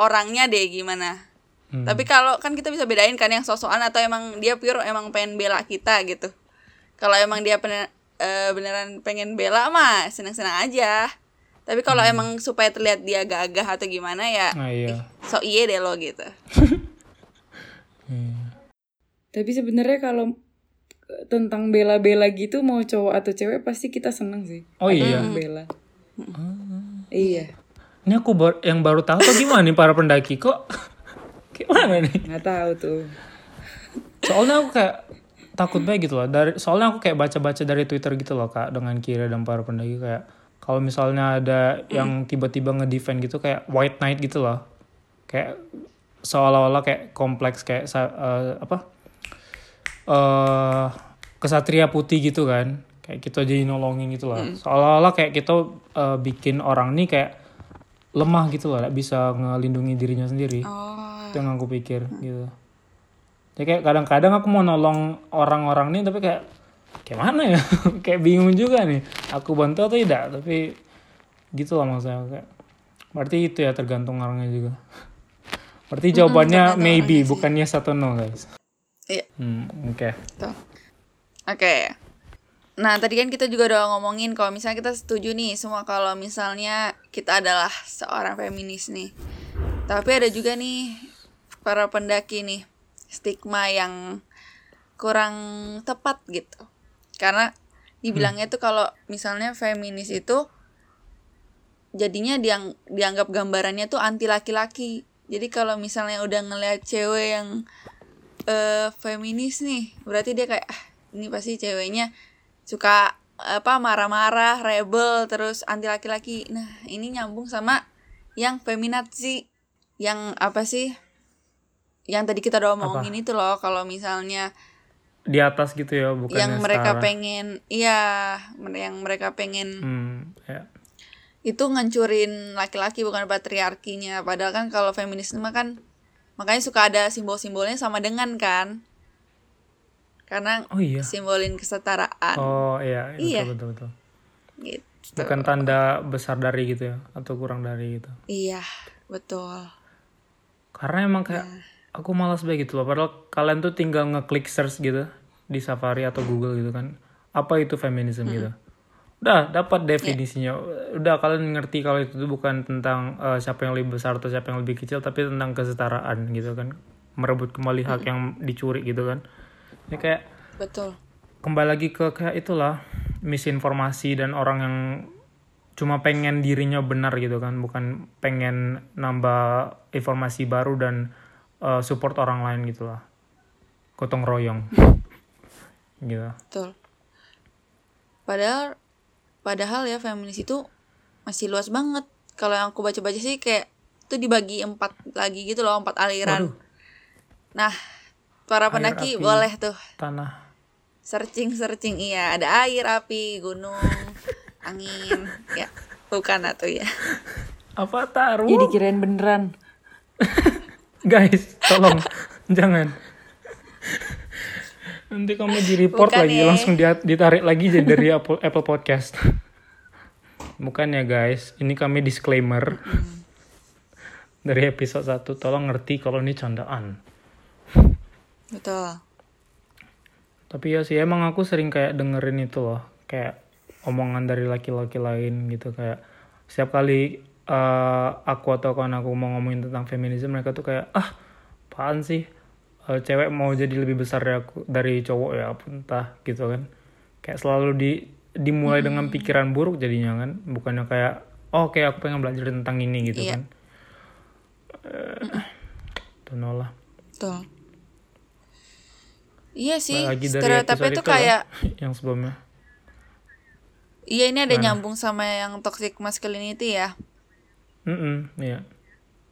[SPEAKER 3] orangnya deh gimana?
[SPEAKER 2] Hmm.
[SPEAKER 3] tapi kalau kan kita bisa bedain kan yang sosokan atau emang dia pure emang pengen bela kita gitu. Kalau emang dia bener- eh, beneran pengen bela mah seneng-seneng aja. Tapi kalau emang supaya terlihat dia gagah atau gimana ya
[SPEAKER 2] Nah, iya.
[SPEAKER 3] so iye deh lo gitu.
[SPEAKER 2] Hmm.
[SPEAKER 4] tapi sebenarnya kalau tentang bela-bela gitu mau cowok atau cewek pasti kita seneng sih.
[SPEAKER 2] Oh iya.
[SPEAKER 4] bela. Iya
[SPEAKER 2] Ini aku bar- yang baru tahu tuh gimana nih para pendaki kok gimana nih?
[SPEAKER 4] nggak tahu tuh
[SPEAKER 2] Soalnya aku kayak takut banget gitu loh. Dari soalnya aku kayak baca-baca dari Twitter gitu loh kak dengan Kira dan para pendaki kayak kalau misalnya ada yang tiba-tiba ngedefend gitu kayak white knight gitu loh. Kayak seolah-olah kayak kompleks kayak eh, apa? eh kesatria putih gitu kan. Kayak kita jadi nolongin gitu loh. Seolah-olah kayak kita eh, bikin orang nih kayak lemah gitu loh, nggak bisa ngelindungi dirinya sendiri.
[SPEAKER 3] oh
[SPEAKER 2] Itu yang aku pikir gitu. jadi kayak kadang-kadang aku mau nolong orang-orang nih tapi kayak kayak mana ya kayak bingung juga nih aku bantu atau tidak tapi gitu lah maksudnya kayak berarti itu ya tergantung orangnya juga berarti jawabannya
[SPEAKER 3] tergantung
[SPEAKER 2] maybe bukan yes atau no guys
[SPEAKER 3] Iya.
[SPEAKER 2] hmm, oke
[SPEAKER 3] Tuh. Oke. Nah, tadi kan kita juga udah ngomongin kalau misalnya kita setuju nih semua kalau misalnya kita adalah seorang feminis nih. Tapi ada juga nih para pendaki nih stigma yang kurang tepat gitu. Karena dibilangnya tuh kalau misalnya feminis itu jadinya diang dianggap gambarannya tuh anti laki-laki. Jadi kalau misalnya udah ngeliat cewek yang eh feminis nih, berarti dia kayak ah, ini pasti ceweknya suka apa marah-marah, rebel, terus anti laki-laki. Nah, ini nyambung sama yang feminazi yang apa sih? Yang tadi kita udah omongin itu loh, kalau misalnya
[SPEAKER 2] di atas gitu ya bukan
[SPEAKER 3] yang mereka pengen iya, yang mereka pengen
[SPEAKER 2] hmm, ya.
[SPEAKER 3] itu ngancurin laki-laki bukan patriarkinya padahal kan kalau feminisme kan makanya suka ada simbol-simbolnya sama dengan kan karena
[SPEAKER 2] oh iya.
[SPEAKER 3] simbolin kesetaraan.
[SPEAKER 2] Oh iya
[SPEAKER 3] Iya.
[SPEAKER 2] betul betul betul.
[SPEAKER 3] Gitu.
[SPEAKER 2] Bukan tanda besar dari gitu ya atau kurang dari gitu.
[SPEAKER 3] Iya betul.
[SPEAKER 2] Karena emang kayak
[SPEAKER 3] Nah.
[SPEAKER 2] aku malas banget gitu loh. Padahal kalian tuh tinggal ngeklik search gitu di Safari atau Google gitu kan. Apa itu feminisme gitu? Udah dapat definisinya. Udah kalian ngerti kalau itu tuh bukan tentang eh, siapa yang lebih besar atau siapa yang lebih kecil tapi tentang kesetaraan gitu kan. Merebut kembali hak yang dicuri gitu kan ya kayak
[SPEAKER 3] betul.
[SPEAKER 2] kembali lagi ke kayak itulah misinformasi dan orang yang cuma pengen dirinya benar gitu kan bukan pengen nambah informasi baru dan uh, support orang lain gitu lah. Gotong royong. Gitu.
[SPEAKER 3] Betul. Padahal padahal ya feminis itu masih luas banget. Kalau yang aku baca-baca sih kayak itu dibagi empat lagi gitu loh empat aliran.
[SPEAKER 2] Waduh.
[SPEAKER 3] nah para pendaki
[SPEAKER 2] api.
[SPEAKER 3] boleh tuh.
[SPEAKER 2] tanah.
[SPEAKER 3] Searching searching iya. Ada air api gunung angin ya. Bukan atau ya.
[SPEAKER 2] Apa taruh
[SPEAKER 4] Ih dikirain beneran.
[SPEAKER 2] guys tolong jangan. Nanti kamu di report
[SPEAKER 3] Bukan
[SPEAKER 2] lagi
[SPEAKER 3] ya.
[SPEAKER 2] langsung ditarik lagi jadi dari Apple, Apple Podcast. Bukan ya guys. Ini kami disclaimer. Dari episode 1 tolong ngerti kalau ini candaan
[SPEAKER 3] betul.
[SPEAKER 2] Tapi ya sih emang aku sering kayak dengerin itu loh kayak omongan dari laki-laki lain gitu kayak setiap kali eh, aku atau kawan aku mau ngomongin tentang feminisme mereka tuh kayak ah apaan sih? Eh, cewek mau jadi lebih besar dari aku dari cowok ya apa entah gitu kan. Kayak selalu di dimulai dengan pikiran buruk jadinya kan bukannya kayak oh oke aku pengen belajar tentang ini gitu
[SPEAKER 3] Iya.
[SPEAKER 2] kan. Eh don't know lah.
[SPEAKER 3] Betul iya sih
[SPEAKER 2] lagi
[SPEAKER 3] tuh
[SPEAKER 2] itu
[SPEAKER 3] kayak
[SPEAKER 2] yang sebelumnya
[SPEAKER 3] iya ini ada nyambung sama yang toxic masculinity ya
[SPEAKER 2] Mm iya.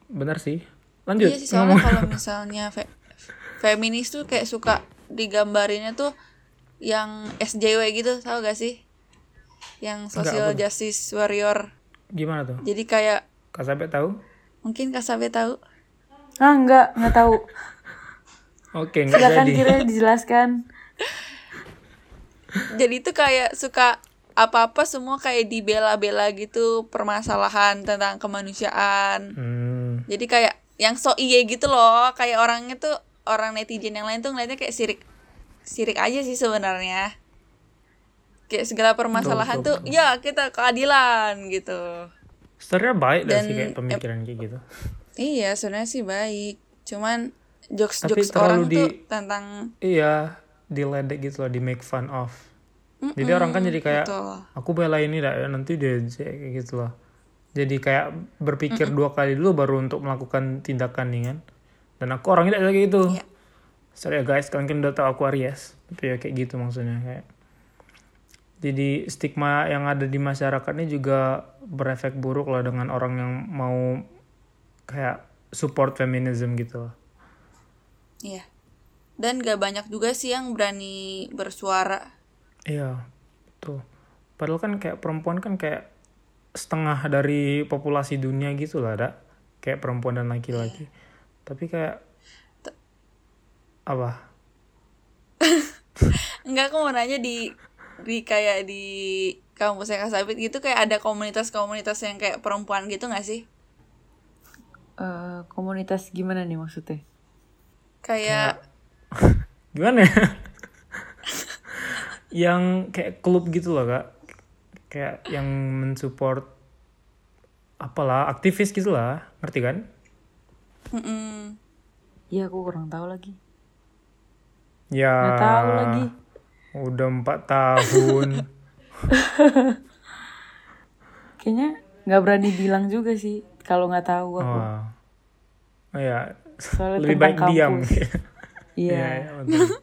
[SPEAKER 2] Benar sih. Lanjut.
[SPEAKER 3] iya sih soalnya kalau misalnya fe- feminis tuh kayak suka digambarinnya tuh yang SJW gitu tau gak sih yang social justice warrior
[SPEAKER 2] Gimana tuh?
[SPEAKER 3] jadi kayak
[SPEAKER 2] Kak Sabe tahu?
[SPEAKER 3] mungkin Kasabe tahu
[SPEAKER 4] Ah enggak, enggak tahu.
[SPEAKER 2] Oke, nggak
[SPEAKER 4] Silakan
[SPEAKER 2] jadi.
[SPEAKER 4] kira dijelaskan.
[SPEAKER 3] jadi itu kayak suka apa-apa semua kayak dibela-bela gitu permasalahan tentang kemanusiaan
[SPEAKER 2] Hmm,
[SPEAKER 3] jadi kayak yang so iye gitu loh kayak orangnya tuh orang netizen yang lain tuh ngeliatnya kayak sirik sirik aja sih sebenarnya kayak segala permasalahan
[SPEAKER 2] Betul,
[SPEAKER 3] tuh ya kita keadilan gitu
[SPEAKER 2] sebenarnya baik dah sih
[SPEAKER 3] Dan,
[SPEAKER 2] kayak pemikiran kayak gitu.
[SPEAKER 3] iya sebenarnya sih baik cuman jokes
[SPEAKER 2] Tapi
[SPEAKER 3] jokes
[SPEAKER 2] terlalu
[SPEAKER 3] orang
[SPEAKER 2] di-
[SPEAKER 3] tuh tentang
[SPEAKER 2] Iya, diledek gitu loh, di make fun of. Jadi orang kan jadi kayak
[SPEAKER 3] betul.
[SPEAKER 2] aku bela ini dah ya nanti dia kayak gitu loh. Jadi kayak berpikir dua kali dulu baru untuk melakukan tindakan nih kan. Dan aku orangnya tidak kayak gitu.
[SPEAKER 3] Iya.
[SPEAKER 2] Sorry ya guys, kalian kan udah tahu aku Aries. Tapi ya kayak gitu maksudnya kayak. Jadi stigma yang ada di masyarakat ini juga berefek buruk lah dengan orang yang mau kayak support feminism gitu loh.
[SPEAKER 3] Iya dan gak banyak juga sih yang berani bersuara
[SPEAKER 2] Iya, betul. Padahal kan kayak perempuan kan kayak setengah dari populasi dunia gitu lah, ada kayak perempuan dan laki-laki. Tapi kayak Apa?
[SPEAKER 3] Enggak aku mau nanya di di kayak di kampusnya Kak Sabit gitu kayak ada komunitas-komunitas yang kayak perempuan gitu nggak sih?
[SPEAKER 4] Eh, komunitas gimana nih maksudnya?
[SPEAKER 3] Kayak
[SPEAKER 2] Gimana ya? yang kayak klub gitu loh kak. Kayak yang mensupport apalah aktivis gitu lah, ngerti kan?
[SPEAKER 4] Iya aku kurang tahu lagi.
[SPEAKER 2] Ya.
[SPEAKER 4] Nggak tahu lagi.
[SPEAKER 2] Udah empat tahun.
[SPEAKER 4] Kayaknya nggak berani bilang juga sih kalau nggak tahu aku.
[SPEAKER 2] oh. oh ya,
[SPEAKER 4] Soalnya
[SPEAKER 2] lebih baik diam.
[SPEAKER 4] kampus. Iya.
[SPEAKER 2] Iya, betul.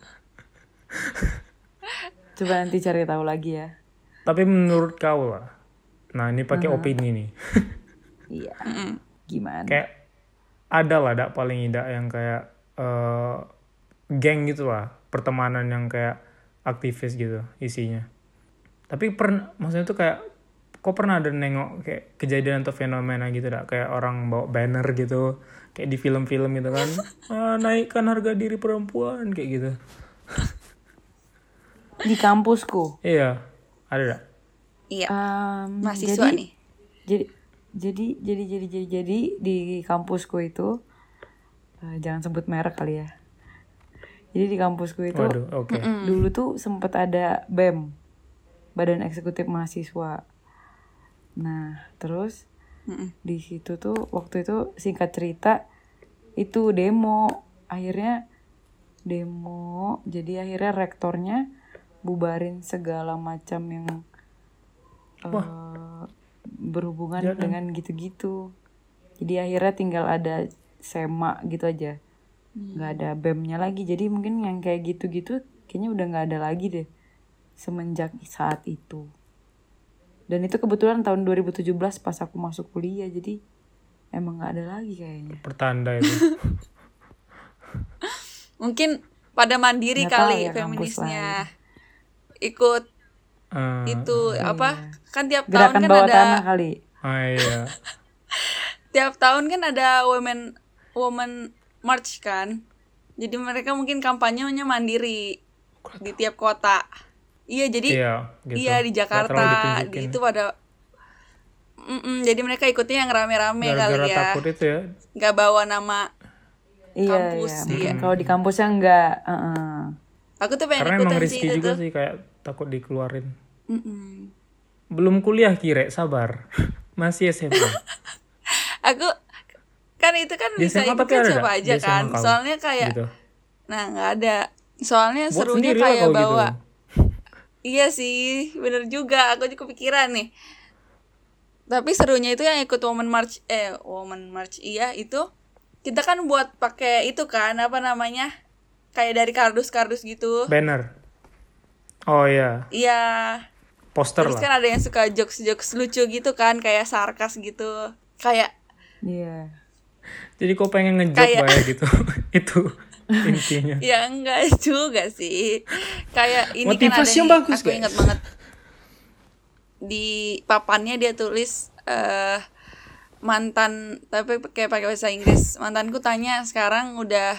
[SPEAKER 4] Coba nanti cari tahu lagi ya.
[SPEAKER 2] Tapi menurut kau lah, nah ini pakai opini nih.
[SPEAKER 4] Iya. Gimana?
[SPEAKER 2] kayak ada lah dak paling tidak yang kayak eh, geng gitu lah pertemanan yang kayak aktivis gitu isinya tapi pernah maksudnya tuh kayak kok pernah ada nengok kayak kejadian atau fenomena gitu dak kayak orang bawa banner gitu kayak di film-film gitu kan ah, naikkan harga diri perempuan kayak gitu
[SPEAKER 4] Di kampusku.
[SPEAKER 2] iya ada dak
[SPEAKER 3] iya
[SPEAKER 4] Em,
[SPEAKER 3] mahasiswa
[SPEAKER 4] jadi,
[SPEAKER 3] nih.
[SPEAKER 4] Jadi jadi jadi jadi jadi jadi di kampusku itu eh, jangan sebut merek kali ya. Jadi di kampusku itu
[SPEAKER 2] waduh oke
[SPEAKER 4] dulu tuh sempet ada BEM, Badan Eksekutif Mahasiswa. Nah, terus
[SPEAKER 3] Mm-mm.
[SPEAKER 4] di situ tuh waktu itu singkat cerita itu demo. Akhirnya demo. Jadi akhirnya rektornya bubarin segala macam yang eh, berhubungan
[SPEAKER 2] Jangan.
[SPEAKER 4] dengan gitu-gitu. Jadi akhirnya tinggal ada sema gitu aja. Nggak ada bemnya lagi. Jadi mungkin yang kayak gitu-gitu kayaknya udah nggak ada lagi deh semenjak saat itu dan itu kebetulan tahun 2017 pas aku masuk kuliah jadi emang nggak ada lagi kayaknya
[SPEAKER 2] pertanda itu
[SPEAKER 3] Mungkin pada mandiri
[SPEAKER 4] Nggak
[SPEAKER 3] kali
[SPEAKER 4] ya
[SPEAKER 3] feminisnya. Ikut
[SPEAKER 2] Eh,
[SPEAKER 3] itu apa? Kan tiap tahun
[SPEAKER 4] gerakan
[SPEAKER 3] kan
[SPEAKER 4] bawah
[SPEAKER 3] ada
[SPEAKER 4] tanah kali
[SPEAKER 2] ah, iya
[SPEAKER 3] tiap tahun kan ada women woman march kan. Jadi mereka mungkin kampanyenya mandiri di tiap kota. Iya, jadi
[SPEAKER 2] iya gitu
[SPEAKER 3] iya di Jakarta di itu pada Mm-mm, jadi mereka ikutnya yang rame-rame
[SPEAKER 2] gara-gara
[SPEAKER 3] kali ya.
[SPEAKER 2] takut itu ya
[SPEAKER 3] Nggak bawa nama.
[SPEAKER 4] iya
[SPEAKER 3] Kampus,
[SPEAKER 4] iya
[SPEAKER 3] iya.
[SPEAKER 4] kalau di kampusnya enggak heeh.
[SPEAKER 3] Aku tuh pengen
[SPEAKER 2] karena emang
[SPEAKER 3] ikutan sih
[SPEAKER 2] risky
[SPEAKER 3] itu
[SPEAKER 2] juga
[SPEAKER 3] tuh.
[SPEAKER 2] sih kayak takut dikeluarin
[SPEAKER 3] Mm-mm.
[SPEAKER 2] belum kuliah kire sabar masih SMA
[SPEAKER 3] Aku kan itu kan
[SPEAKER 2] Di
[SPEAKER 3] bisa
[SPEAKER 2] SMA
[SPEAKER 3] ikut kan siapa aja kan.
[SPEAKER 2] kamu?
[SPEAKER 3] Soalnya kayak
[SPEAKER 2] gitu
[SPEAKER 3] nah nggak ada. Soalnya
[SPEAKER 2] buat
[SPEAKER 3] serunya kayak
[SPEAKER 2] gitu
[SPEAKER 3] bawa Iya sih, bener juga. Aku juga kepikiran nih. Tapi serunya itu yang ikut Women March, eh Women March iya itu kita kan buat pakai itu kan apa namanya kayak dari kardus-kardus gitu.
[SPEAKER 2] banner oh iya
[SPEAKER 3] Iya.
[SPEAKER 2] poster
[SPEAKER 3] Terus
[SPEAKER 2] lah
[SPEAKER 3] kan ada yang suka jokes-jokes lucu gitu kan, kayak sarkas gitu. Kayak
[SPEAKER 4] iya
[SPEAKER 2] jadi kau pengen ngejok
[SPEAKER 3] kayak
[SPEAKER 2] gitu itu intinya
[SPEAKER 3] ya enggak juga sih. Kayak ini
[SPEAKER 2] Motivasi yang
[SPEAKER 3] kan ada
[SPEAKER 2] bagus,
[SPEAKER 3] nih, aku
[SPEAKER 2] guys.
[SPEAKER 3] ingat banget. Di papannya dia tulis eh mantan tapi kayak pakai bahasa Inggris. Mantanku tanya sekarang udah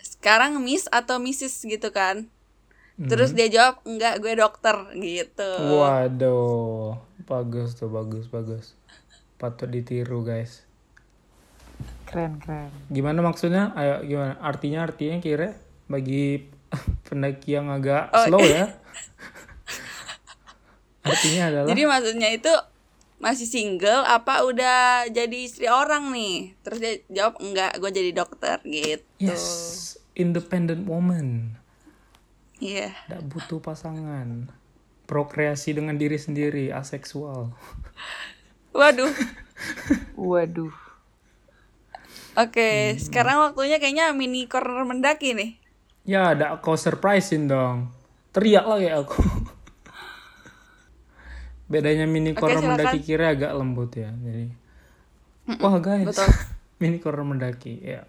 [SPEAKER 3] sekarang Miss atau Mrs gitu kan. Terus dia jawab enggak gue dokter gitu.
[SPEAKER 2] waduh bagus tuh bagus bagus patut ditiru guys
[SPEAKER 4] keren keren.
[SPEAKER 2] Gimana maksudnya? Ayo gimana? Artinya artinya kira bagi pendaki yang agak
[SPEAKER 3] Oh,
[SPEAKER 2] slow ya. Artinya adalah
[SPEAKER 3] Jadi maksudnya itu masih single apa udah jadi istri orang nih? Terus dia jawab enggak, gue jadi dokter gitu.
[SPEAKER 2] yes independent woman.
[SPEAKER 3] Iya.
[SPEAKER 2] tidak butuh pasangan. Prokreasi dengan diri sendiri aseksual.
[SPEAKER 3] Waduh.
[SPEAKER 4] waduh
[SPEAKER 3] Oke, sekarang waktunya kayaknya mini corner mendaki nih.
[SPEAKER 2] ya ada kau surprisein dong. Teriak lagi aku. Bedanya mini corner mendaki kira agak lembut ya jadi. Wah guys.
[SPEAKER 3] betul.
[SPEAKER 2] mini corner mendaki ya.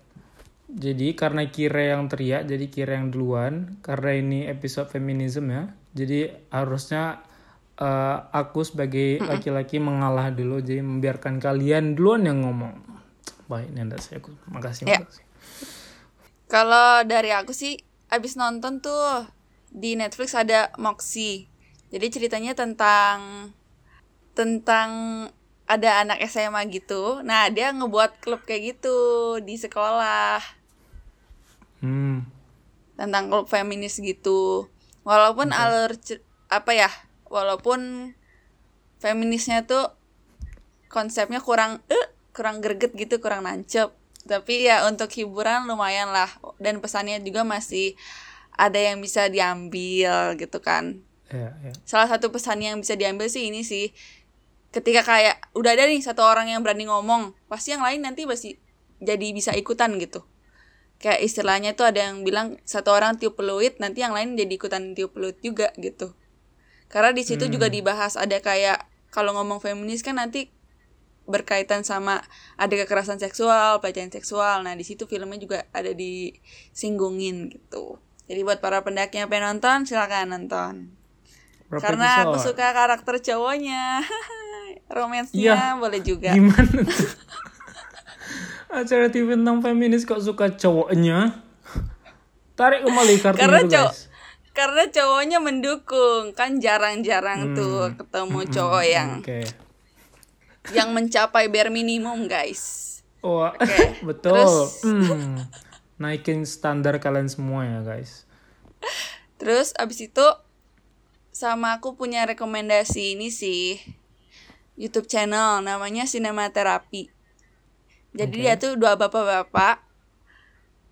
[SPEAKER 2] Jadi karena kira yang teriak jadi kira yang duluan karena ini episode feminisme ya jadi harusnya eh, aku sebagai laki-laki mengalah dulu jadi membiarkan kalian duluan yang ngomong baik Nanda saya aku makasih
[SPEAKER 3] Ya.
[SPEAKER 2] makasih
[SPEAKER 3] Kalau dari aku sih abis nonton tuh di Netflix ada Moxie. Jadi ceritanya tentang tentang ada anak SMA gitu. Nah, dia ngebuat klub kayak gitu di sekolah
[SPEAKER 2] Hmm.
[SPEAKER 3] tentang klub feminis gitu. Walaupun alur cer- apa ya? Walaupun feminisnya tuh konsepnya kurang eh kurang greget gitu, kurang nancep. Tapi ya untuk hiburan lumayan lah dan pesannya juga masih ada yang bisa diambil gitu kan.
[SPEAKER 2] Ya, ya.
[SPEAKER 3] Salah satu pesan yang bisa diambil sih ini sih ketika kayak udah ada nih satu orang yang berani ngomong, pasti yang lain nanti pasti jadi bisa ikutan gitu. Kayak istilahnya tuh ada yang bilang satu orang tiup peluit, nanti yang lain jadi ikutan tiup peluit juga gitu. Karena di situ juga dibahas ada kayak kalau ngomong feminis kan nanti berkaitan sama ada kekerasan seksual, pelecehan seksual. Nah, di situ filmnya juga ada disinggungin gitu. Jadi buat para pendaki yang pengen nonton, silakan nonton.
[SPEAKER 2] Berapa
[SPEAKER 3] Karena aku
[SPEAKER 2] episode?
[SPEAKER 3] suka karakter cowoknya. Romansnya
[SPEAKER 2] Iya.
[SPEAKER 3] boleh juga.
[SPEAKER 2] Gimana tuh? Acara TV tentang feminis kok suka cowoknya? Tarik kembali kartu
[SPEAKER 3] Karena
[SPEAKER 2] itu
[SPEAKER 3] cowok
[SPEAKER 2] guys.
[SPEAKER 3] karena cowoknya mendukung. Kan jarang-jarang tuh ketemu cowok yang
[SPEAKER 2] Oke.
[SPEAKER 3] Yang mencapai bare minimum, guys.
[SPEAKER 2] Wah,
[SPEAKER 3] Oke,
[SPEAKER 2] betul.
[SPEAKER 3] terus-
[SPEAKER 2] Hmm. Naikin standar kalian semua ya guys.
[SPEAKER 3] Terus abis itu sama aku punya rekomendasi ini sih YouTube channel namanya Sinematerapi. Jadi dia tuh dua bapak-bapak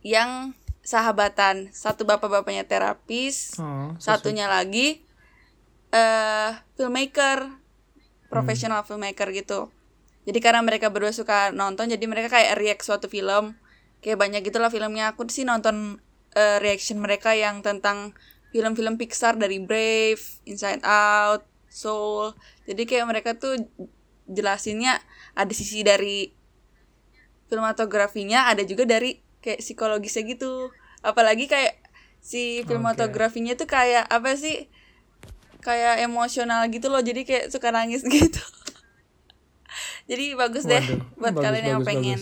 [SPEAKER 3] yang sahabatan. Satu bapak-bapaknya terapis,
[SPEAKER 2] Oh,
[SPEAKER 3] satunya lagi eh filmmaker, profesional filmmaker gitu. Jadi karena mereka berdua suka nonton, jadi mereka kayak react suatu film. Kayak banyak gitulah filmnya. Aku sih nonton eh, reaction mereka yang tentang film-film Pixar dari Brave, Inside Out, Soul. Jadi kayak mereka tuh jelasinnya ada sisi dari filmatografinya, ada juga dari kayak psikologisnya gitu. Apalagi kayak si filmatografinya tuh kayak apa sih? Kayak emosional gitu loh. Jadi kayak suka nangis gitu. Jadi bagus deh
[SPEAKER 2] Waduh,
[SPEAKER 3] buat
[SPEAKER 2] bagus,
[SPEAKER 3] kalian yang
[SPEAKER 2] bagus,
[SPEAKER 3] pengen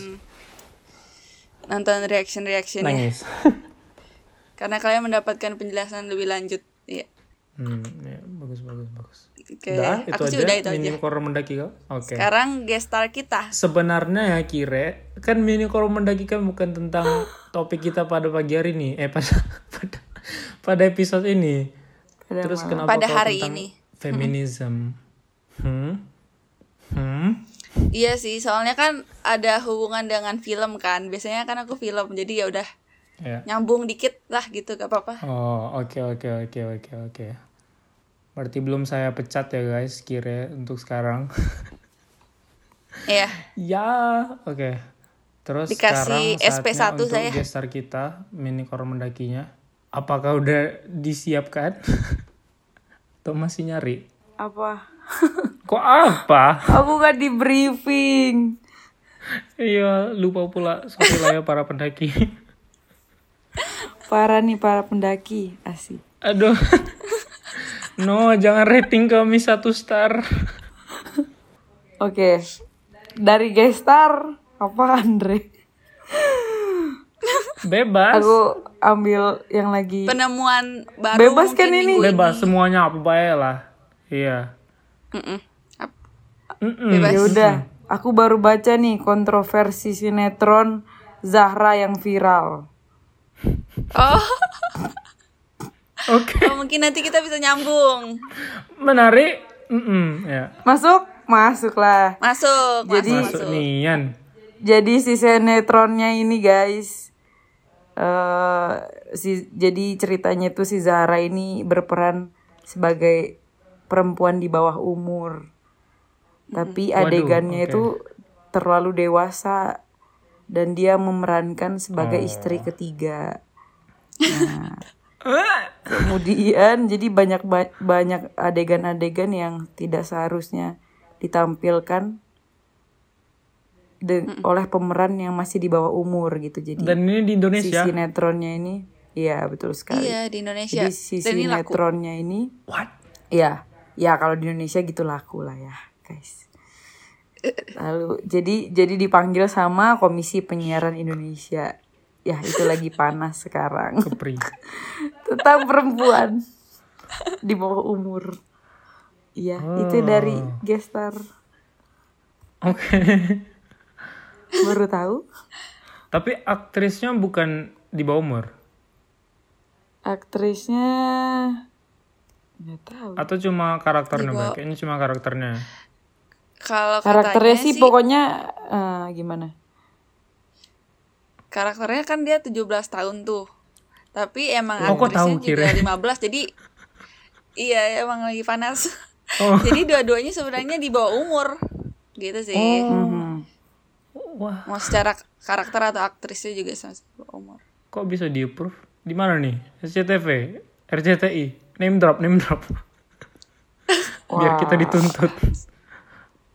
[SPEAKER 3] nonton reaction-reactionnya.
[SPEAKER 2] Nangis.
[SPEAKER 3] Karena kalian mendapatkan penjelasan lebih lanjut. Iya.
[SPEAKER 2] hmm, ya, bagus bagus bagus.
[SPEAKER 3] Oke,
[SPEAKER 2] Udah, itu
[SPEAKER 3] aku
[SPEAKER 2] aja.
[SPEAKER 3] udah itu aja.
[SPEAKER 2] Mini Koro mendaki kau. Oke.
[SPEAKER 3] Sekarang guest star kita.
[SPEAKER 2] Sebenarnya ya Kire, kan mini Koro mendaki kan bukan tentang topik kita pada pagi hari ini, eh pada pada, pada episode ini. Terus
[SPEAKER 4] malam.
[SPEAKER 2] kenapa
[SPEAKER 3] Pada
[SPEAKER 2] kau
[SPEAKER 3] hari
[SPEAKER 2] tentang
[SPEAKER 3] ini.
[SPEAKER 2] Feminism. Hmm? Hmm?
[SPEAKER 3] Iya sih, soalnya kan ada hubungan dengan film kan. Biasanya kan aku film, jadi ya udah
[SPEAKER 2] Ya.
[SPEAKER 3] nyambung dikit lah gitu, gak apa-apa.
[SPEAKER 2] Oh, oke oke oke oke oke. Berarti belum saya pecat ya guys, Kire untuk sekarang.
[SPEAKER 3] Iya.
[SPEAKER 2] ya, oke. Terus
[SPEAKER 3] Dikasih
[SPEAKER 2] sekarang
[SPEAKER 3] SP1
[SPEAKER 2] saatnya untuk
[SPEAKER 3] saya.
[SPEAKER 2] gestar kita, mini kor mendakinya. Apakah udah disiapkan? Atau masih nyari?
[SPEAKER 4] Apa?
[SPEAKER 2] Kok apa?
[SPEAKER 4] Aku gak di briefing.
[SPEAKER 2] Iya, lupa pula. Sorry lah ya para pendaki.
[SPEAKER 4] Parah nih para pendaki. Asik.
[SPEAKER 2] Aduh. No, jangan rating kami satu star.
[SPEAKER 4] Oke. Dari gestar apa Andre?
[SPEAKER 2] Bebas.
[SPEAKER 4] Aku ambil yang lagi
[SPEAKER 3] Penemuan baru
[SPEAKER 4] Bebas kan ini?
[SPEAKER 2] Bebas semuanya apa baik lah. Iya.
[SPEAKER 3] Mm-mm. Ap-
[SPEAKER 2] Mm-mm.
[SPEAKER 3] Bebas.
[SPEAKER 4] Ya udah, aku baru baca nih kontroversi sinetron Zahra yang viral.
[SPEAKER 3] Oh,
[SPEAKER 2] Oke.
[SPEAKER 3] oh, mungkin nanti kita bisa nyambung.
[SPEAKER 2] Menarik. Mm-mm, ya.
[SPEAKER 4] Masuk? Masuk lah.
[SPEAKER 3] Masuk,
[SPEAKER 4] Jadi-
[SPEAKER 3] masuk.
[SPEAKER 2] nian.
[SPEAKER 4] Jadi si sinetronnya ini guys, eh si jadi ceritanya tuh si Zahra ini berperan sebagai perempuan di bawah umur, tapi
[SPEAKER 2] Waduh,
[SPEAKER 4] adegannya
[SPEAKER 2] oke.
[SPEAKER 4] itu terlalu dewasa dan dia memerankan sebagai
[SPEAKER 2] Oh.
[SPEAKER 4] istri ketiga. Nah, kemudian jadi banyak ba- banyak adegan-adegan yang tidak seharusnya ditampilkan de- oleh pemeran yang masih di bawah umur gitu. Jadi
[SPEAKER 2] Dan ini di
[SPEAKER 4] si
[SPEAKER 2] Indonesia.
[SPEAKER 4] sinetronnya ini, iya betul sekali.
[SPEAKER 3] Iya, di Indonesia.
[SPEAKER 4] Jadi si
[SPEAKER 3] Dan ini laku.
[SPEAKER 4] sinetronnya ini,
[SPEAKER 2] What?
[SPEAKER 4] ya, ya kalau di Indonesia gitu laku lah ya, guys. Lalu jadi jadi dipanggil sama Komisi Penyiaran Indonesia. ya itu lagi panas sekarang
[SPEAKER 2] Kepri.
[SPEAKER 4] tentang perempuan di bawah umur iya itu dari gestar
[SPEAKER 2] Oke.
[SPEAKER 4] Baru tahu
[SPEAKER 2] Tapi aktrisnya bukan di bawah umur
[SPEAKER 4] aktrisnya nggak tahu
[SPEAKER 2] atau cuma karakternya,
[SPEAKER 3] bawah-
[SPEAKER 2] Kayaknya cuma karakternya.
[SPEAKER 3] Kalau
[SPEAKER 4] karakternya
[SPEAKER 3] katanya
[SPEAKER 4] sih pokoknya eh, gimana
[SPEAKER 3] karakternya kan dia 17 tahun tuh. Tapi emang
[SPEAKER 2] Oh, kok tahu,
[SPEAKER 3] aktrisnya juga
[SPEAKER 2] kira?
[SPEAKER 3] 15 jadi iya emang lagi panas.
[SPEAKER 2] Oh.
[SPEAKER 3] jadi dua-duanya sebenarnya di bawah umur. Gitu sih.
[SPEAKER 4] Mhm.
[SPEAKER 2] Wah,
[SPEAKER 3] Mau secara karakter atau aktrisnya juga sama bawah umur.
[SPEAKER 2] kok bisa di approve? Di mana nih? SCTV, RCTI, name drop, name drop. Biar kita dituntut.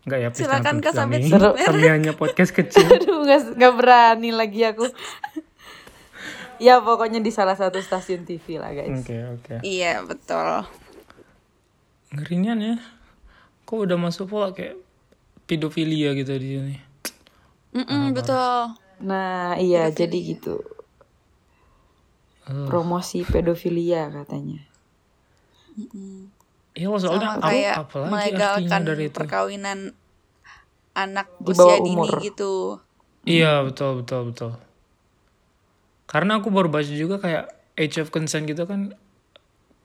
[SPEAKER 2] Enggak ya,
[SPEAKER 3] Silakan, Kak,
[SPEAKER 2] tuntut
[SPEAKER 3] sampai
[SPEAKER 2] kami.
[SPEAKER 3] seru.
[SPEAKER 2] Kami hanya podcast kecil.
[SPEAKER 4] aduh nggak berani lagi aku ya pokoknya di salah satu stasiun TV lah guys
[SPEAKER 2] Oke, oke.
[SPEAKER 3] Iya, betul.
[SPEAKER 2] Ngerinya ya. Kok udah masuk pola kayak pedofilia gitu di sini.
[SPEAKER 3] Mm-mm, betul.
[SPEAKER 4] nah iya jadi gitu promosi pedofilia katanya
[SPEAKER 2] Iya, soalnya
[SPEAKER 3] Sama kayak
[SPEAKER 2] apalagi artinya
[SPEAKER 3] melegalkan
[SPEAKER 2] dari itu.
[SPEAKER 3] perkawinan anak
[SPEAKER 4] Di
[SPEAKER 3] usia
[SPEAKER 4] bawah
[SPEAKER 3] dini
[SPEAKER 4] umur.
[SPEAKER 3] gitu.
[SPEAKER 2] Iya, betul, betul, betul. Karena aku baru baca juga kayak age of consent gitu kan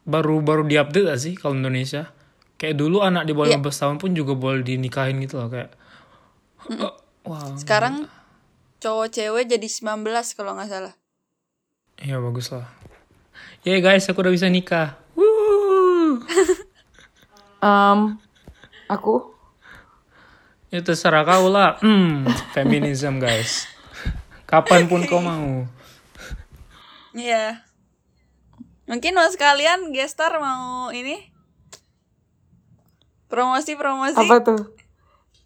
[SPEAKER 2] baru baru diupdate gak sih kalau Indonesia? Kayak dulu anak di bawah 15 tahun pun juga boleh dinikahin gitu loh kayak. Wow.
[SPEAKER 3] Sekarang cowok cewek jadi 19 kalau nggak salah.
[SPEAKER 2] Iya bagus lah. Ya guys, aku udah bisa nikah. Woo!
[SPEAKER 4] Em, aku
[SPEAKER 2] Ya terserah kau lah. Hmm, feminism guys. Kapan pun kau mau.
[SPEAKER 3] Iya. Mungkin mas kalian gestar mau ini promosi-promosi.
[SPEAKER 4] apa tuh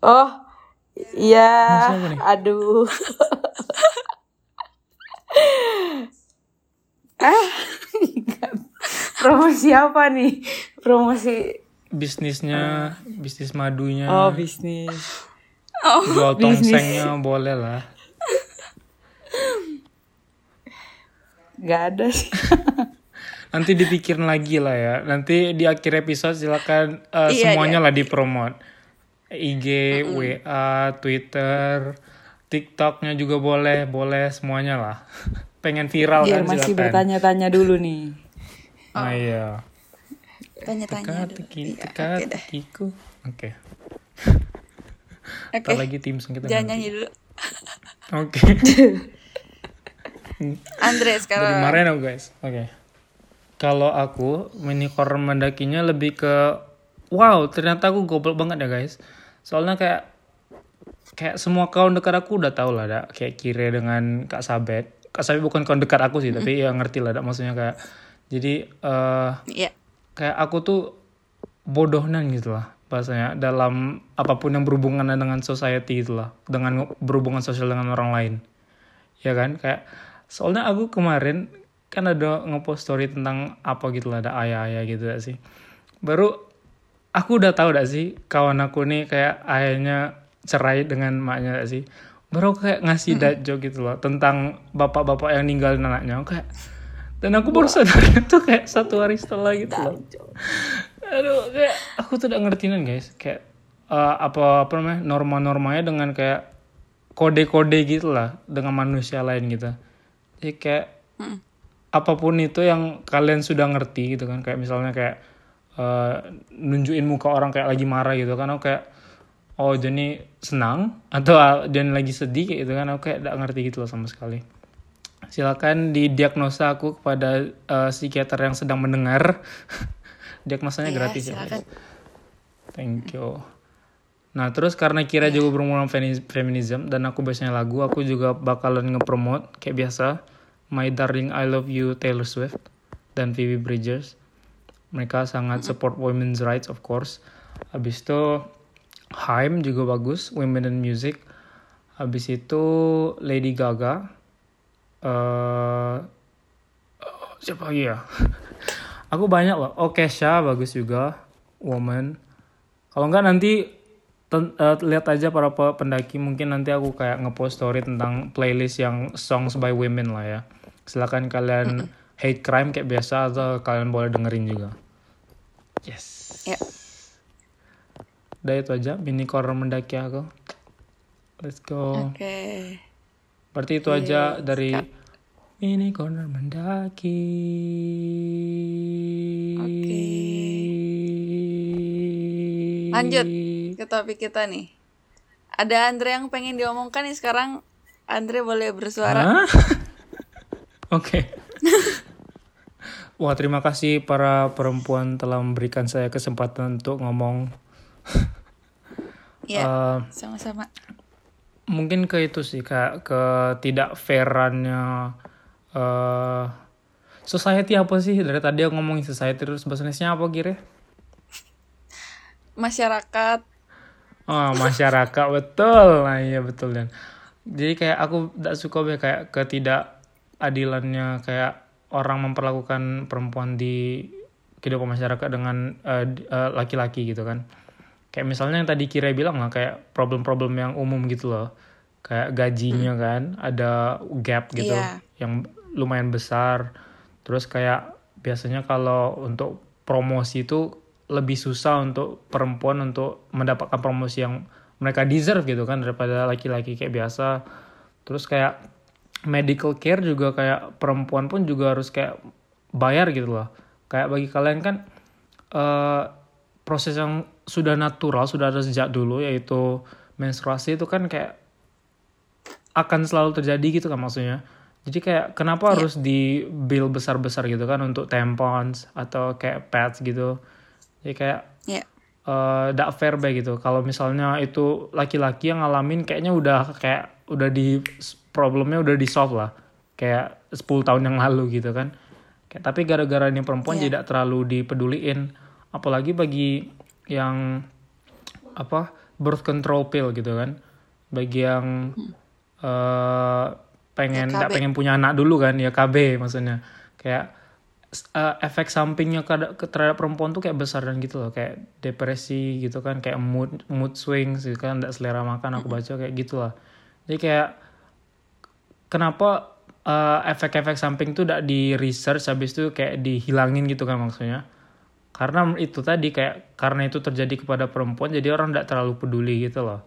[SPEAKER 4] oh iya. Aduh. Ah promosi apa nih? Promosi.
[SPEAKER 2] Bisnisnya, bisnis madunya,
[SPEAKER 4] oh bisnis.
[SPEAKER 2] Jual tongsengnya boleh lah.
[SPEAKER 4] nggak ada sih.
[SPEAKER 2] Nanti dipikirin lagi lah ya. Nanti di akhir episode silakan uh,
[SPEAKER 3] Iya,
[SPEAKER 2] semuanya lah dipromot. IG, WA, Twitter, TikToknya juga boleh, boleh semuanya lah. Pengen viral
[SPEAKER 4] biar
[SPEAKER 2] kan
[SPEAKER 4] masih
[SPEAKER 2] silakan.
[SPEAKER 4] bertanya-tanya dulu nih
[SPEAKER 2] Ah iya.
[SPEAKER 3] Tanya-tanya.
[SPEAKER 2] Teka teki
[SPEAKER 3] Iya,
[SPEAKER 2] teka
[SPEAKER 3] oke deh.
[SPEAKER 2] tekiku. Oke.
[SPEAKER 3] Oke.
[SPEAKER 2] Ntar lagi tim kita.
[SPEAKER 3] Jangan
[SPEAKER 2] nanti.
[SPEAKER 3] nyanyi dulu.
[SPEAKER 2] Oke.
[SPEAKER 3] Andre
[SPEAKER 2] Dari
[SPEAKER 3] sekarang.
[SPEAKER 2] Mareno guys. Oke. Kalau aku minicore mendakinya lebih ke wow ternyata aku goblok banget ya guys. Soalnya kayak kayak semua kawan dekat aku udah tahu lah dak kayak Kire dengan Kak Sabet. Kak Sabet bukan kawan dekat aku sih tapi ya ngerti lah dak maksudnya kayak jadi eh
[SPEAKER 3] Iya.
[SPEAKER 2] kayak aku tuh bodohnan gitu lah bahasanya dalam apa pun yang berhubungan dengan society gitu lah dengan berhubungan sosial dengan orang lain ya kan kayak soalnya aku kemarin kan ada ngepost story tentang apa gitu lah ada ayah-ayah gitu gak sih baru aku udah tahu gak sih kawan aku nih kayak ayahnya cerai dengan maknya gak sih? Baru kayak ngasih dad joke gitu loh tentang bapak-bapak yang ninggalin anaknya. Kayak dan aku baru sadar itu kayak satu hari setelah gitu loh. aduh kayak aku tuh udah ngertiin guys. Kayak eh, apa apa namanya norma-normanya dengan kayak kode-kode gitu lah dengan manusia lain gitu. Jadi kayak apa pun itu yang kalian sudah ngerti gitu kan kayak misalnya kayak eh, nunjukin muka orang kayak lagi marah gitu kan aku kayak oh Johnny senang atau ah, Johnny lagi sedih kayak gitu kan aku kayak gak ngerti gitu loh sama sekali. Silakan didiagnosa aku kepada eh, psikiater yang sedang mendengar. Diagnosanya
[SPEAKER 3] Iya,
[SPEAKER 2] gratis ya.
[SPEAKER 3] silakan.
[SPEAKER 2] guys. thank you. Nah terus karena Kira juga berhubungan femi- feminism dan aku biasanya lagu aku juga bakalan ngepromote kayak biasa. My Darling I Love You Taylor Swift dan Phoebe Bridgers mereka sangat support women's rights of course. Habis itu Haim juga bagus Women in Music. Habis itu Lady Gaga. Eh oh, siapa lagi ya? Aku banyak loh. Oh Kesha bagus juga Woman. Kalau enggak nanti ten- eh, lihat aja para pe- pendaki. Mungkin nanti aku kayak ngepost story tentang playlist yang songs by women lah ya. Silakan kalian hate crime kayak biasa atau kalian boleh dengerin juga yes
[SPEAKER 3] Ya.
[SPEAKER 2] udah itu aja mini corner mendaki aku let's go
[SPEAKER 3] Oke.
[SPEAKER 2] berarti itu aja dari mini corner mendaki
[SPEAKER 3] Oke. Lanjut ke topik kita nih. Ada Andre yang pengen diomongkan nih sekarang. Andre boleh bersuara.
[SPEAKER 2] Oke. Wah, terima kasih para perempuan telah memberikan saya kesempatan untuk ngomong.
[SPEAKER 3] Iya,
[SPEAKER 2] Eh,
[SPEAKER 3] sama-sama.
[SPEAKER 2] mungkin ke itu sih, kayak ke tidak fairannya eh society apa sih? Dari tadi aku ngomongin society terus bahasa Indonesia apa kira?
[SPEAKER 3] Masyarakat
[SPEAKER 2] Oh, masyarakat betul. Nah, iya betul dan. Jadi kayak aku tidak suka kayak ketidakadilannya kayak orang memperlakukan perempuan di kehidupan masyarakat dengan eh, eh, laki-laki gitu kan. Kayak misalnya yang tadi Kira bilang lah kayak problem-problem yang umum gitu loh. Kayak gajinya kan ada gap gitu
[SPEAKER 3] Iya.
[SPEAKER 2] yang lumayan besar. Terus kayak biasanya kalau untuk promosi itu lebih susah untuk perempuan untuk mendapatkan promosi yang mereka deserve gitu kan daripada laki-laki kayak biasa. Terus kayak medical care juga kayak perempuan pun juga harus kayak bayar gitu loh. Kayak bagi kalian kan eh proses yang sudah natural, sudah ada sejak dulu yaitu menstruasi itu kan kayak akan selalu terjadi gitu kan maksudnya. Jadi kayak kenapa harus di bill besar-besar gitu kan untuk tampons atau kayak pads gitu. Jadi kayak
[SPEAKER 3] ya.
[SPEAKER 2] eh tidak fair baik gitu. Kalau misalnya itu laki-laki yang ngalamin kayaknya udah kayak udah di problemnya udah di solve lah. Kayak 10 tahun yang lalu gitu kan. Kayak, tapi gara-gara ini perempuan
[SPEAKER 3] Iya.
[SPEAKER 2] tidak terlalu dipeduliin. Apalagi bagi yang apa birth control pill gitu kan. Bagi yang eh pengen
[SPEAKER 3] Ya,
[SPEAKER 2] nggak
[SPEAKER 3] KB.
[SPEAKER 2] pengen punya anak dulu kan ya KB maksudnya. Kayak eh, efek sampingnya terhadap perempuan tuh kayak besar dan gitu loh kayak depresi gitu kan kayak mood mood swings gitu kan tidak selera makan aku baca kayak gitulah jadi kayak kenapa eh, efek-efek samping tuh tidak di research habis itu kayak dihilangin gitu kan maksudnya? Karena itu tadi kayak karena itu terjadi kepada perempuan jadi orang tidak terlalu peduli gitu loh.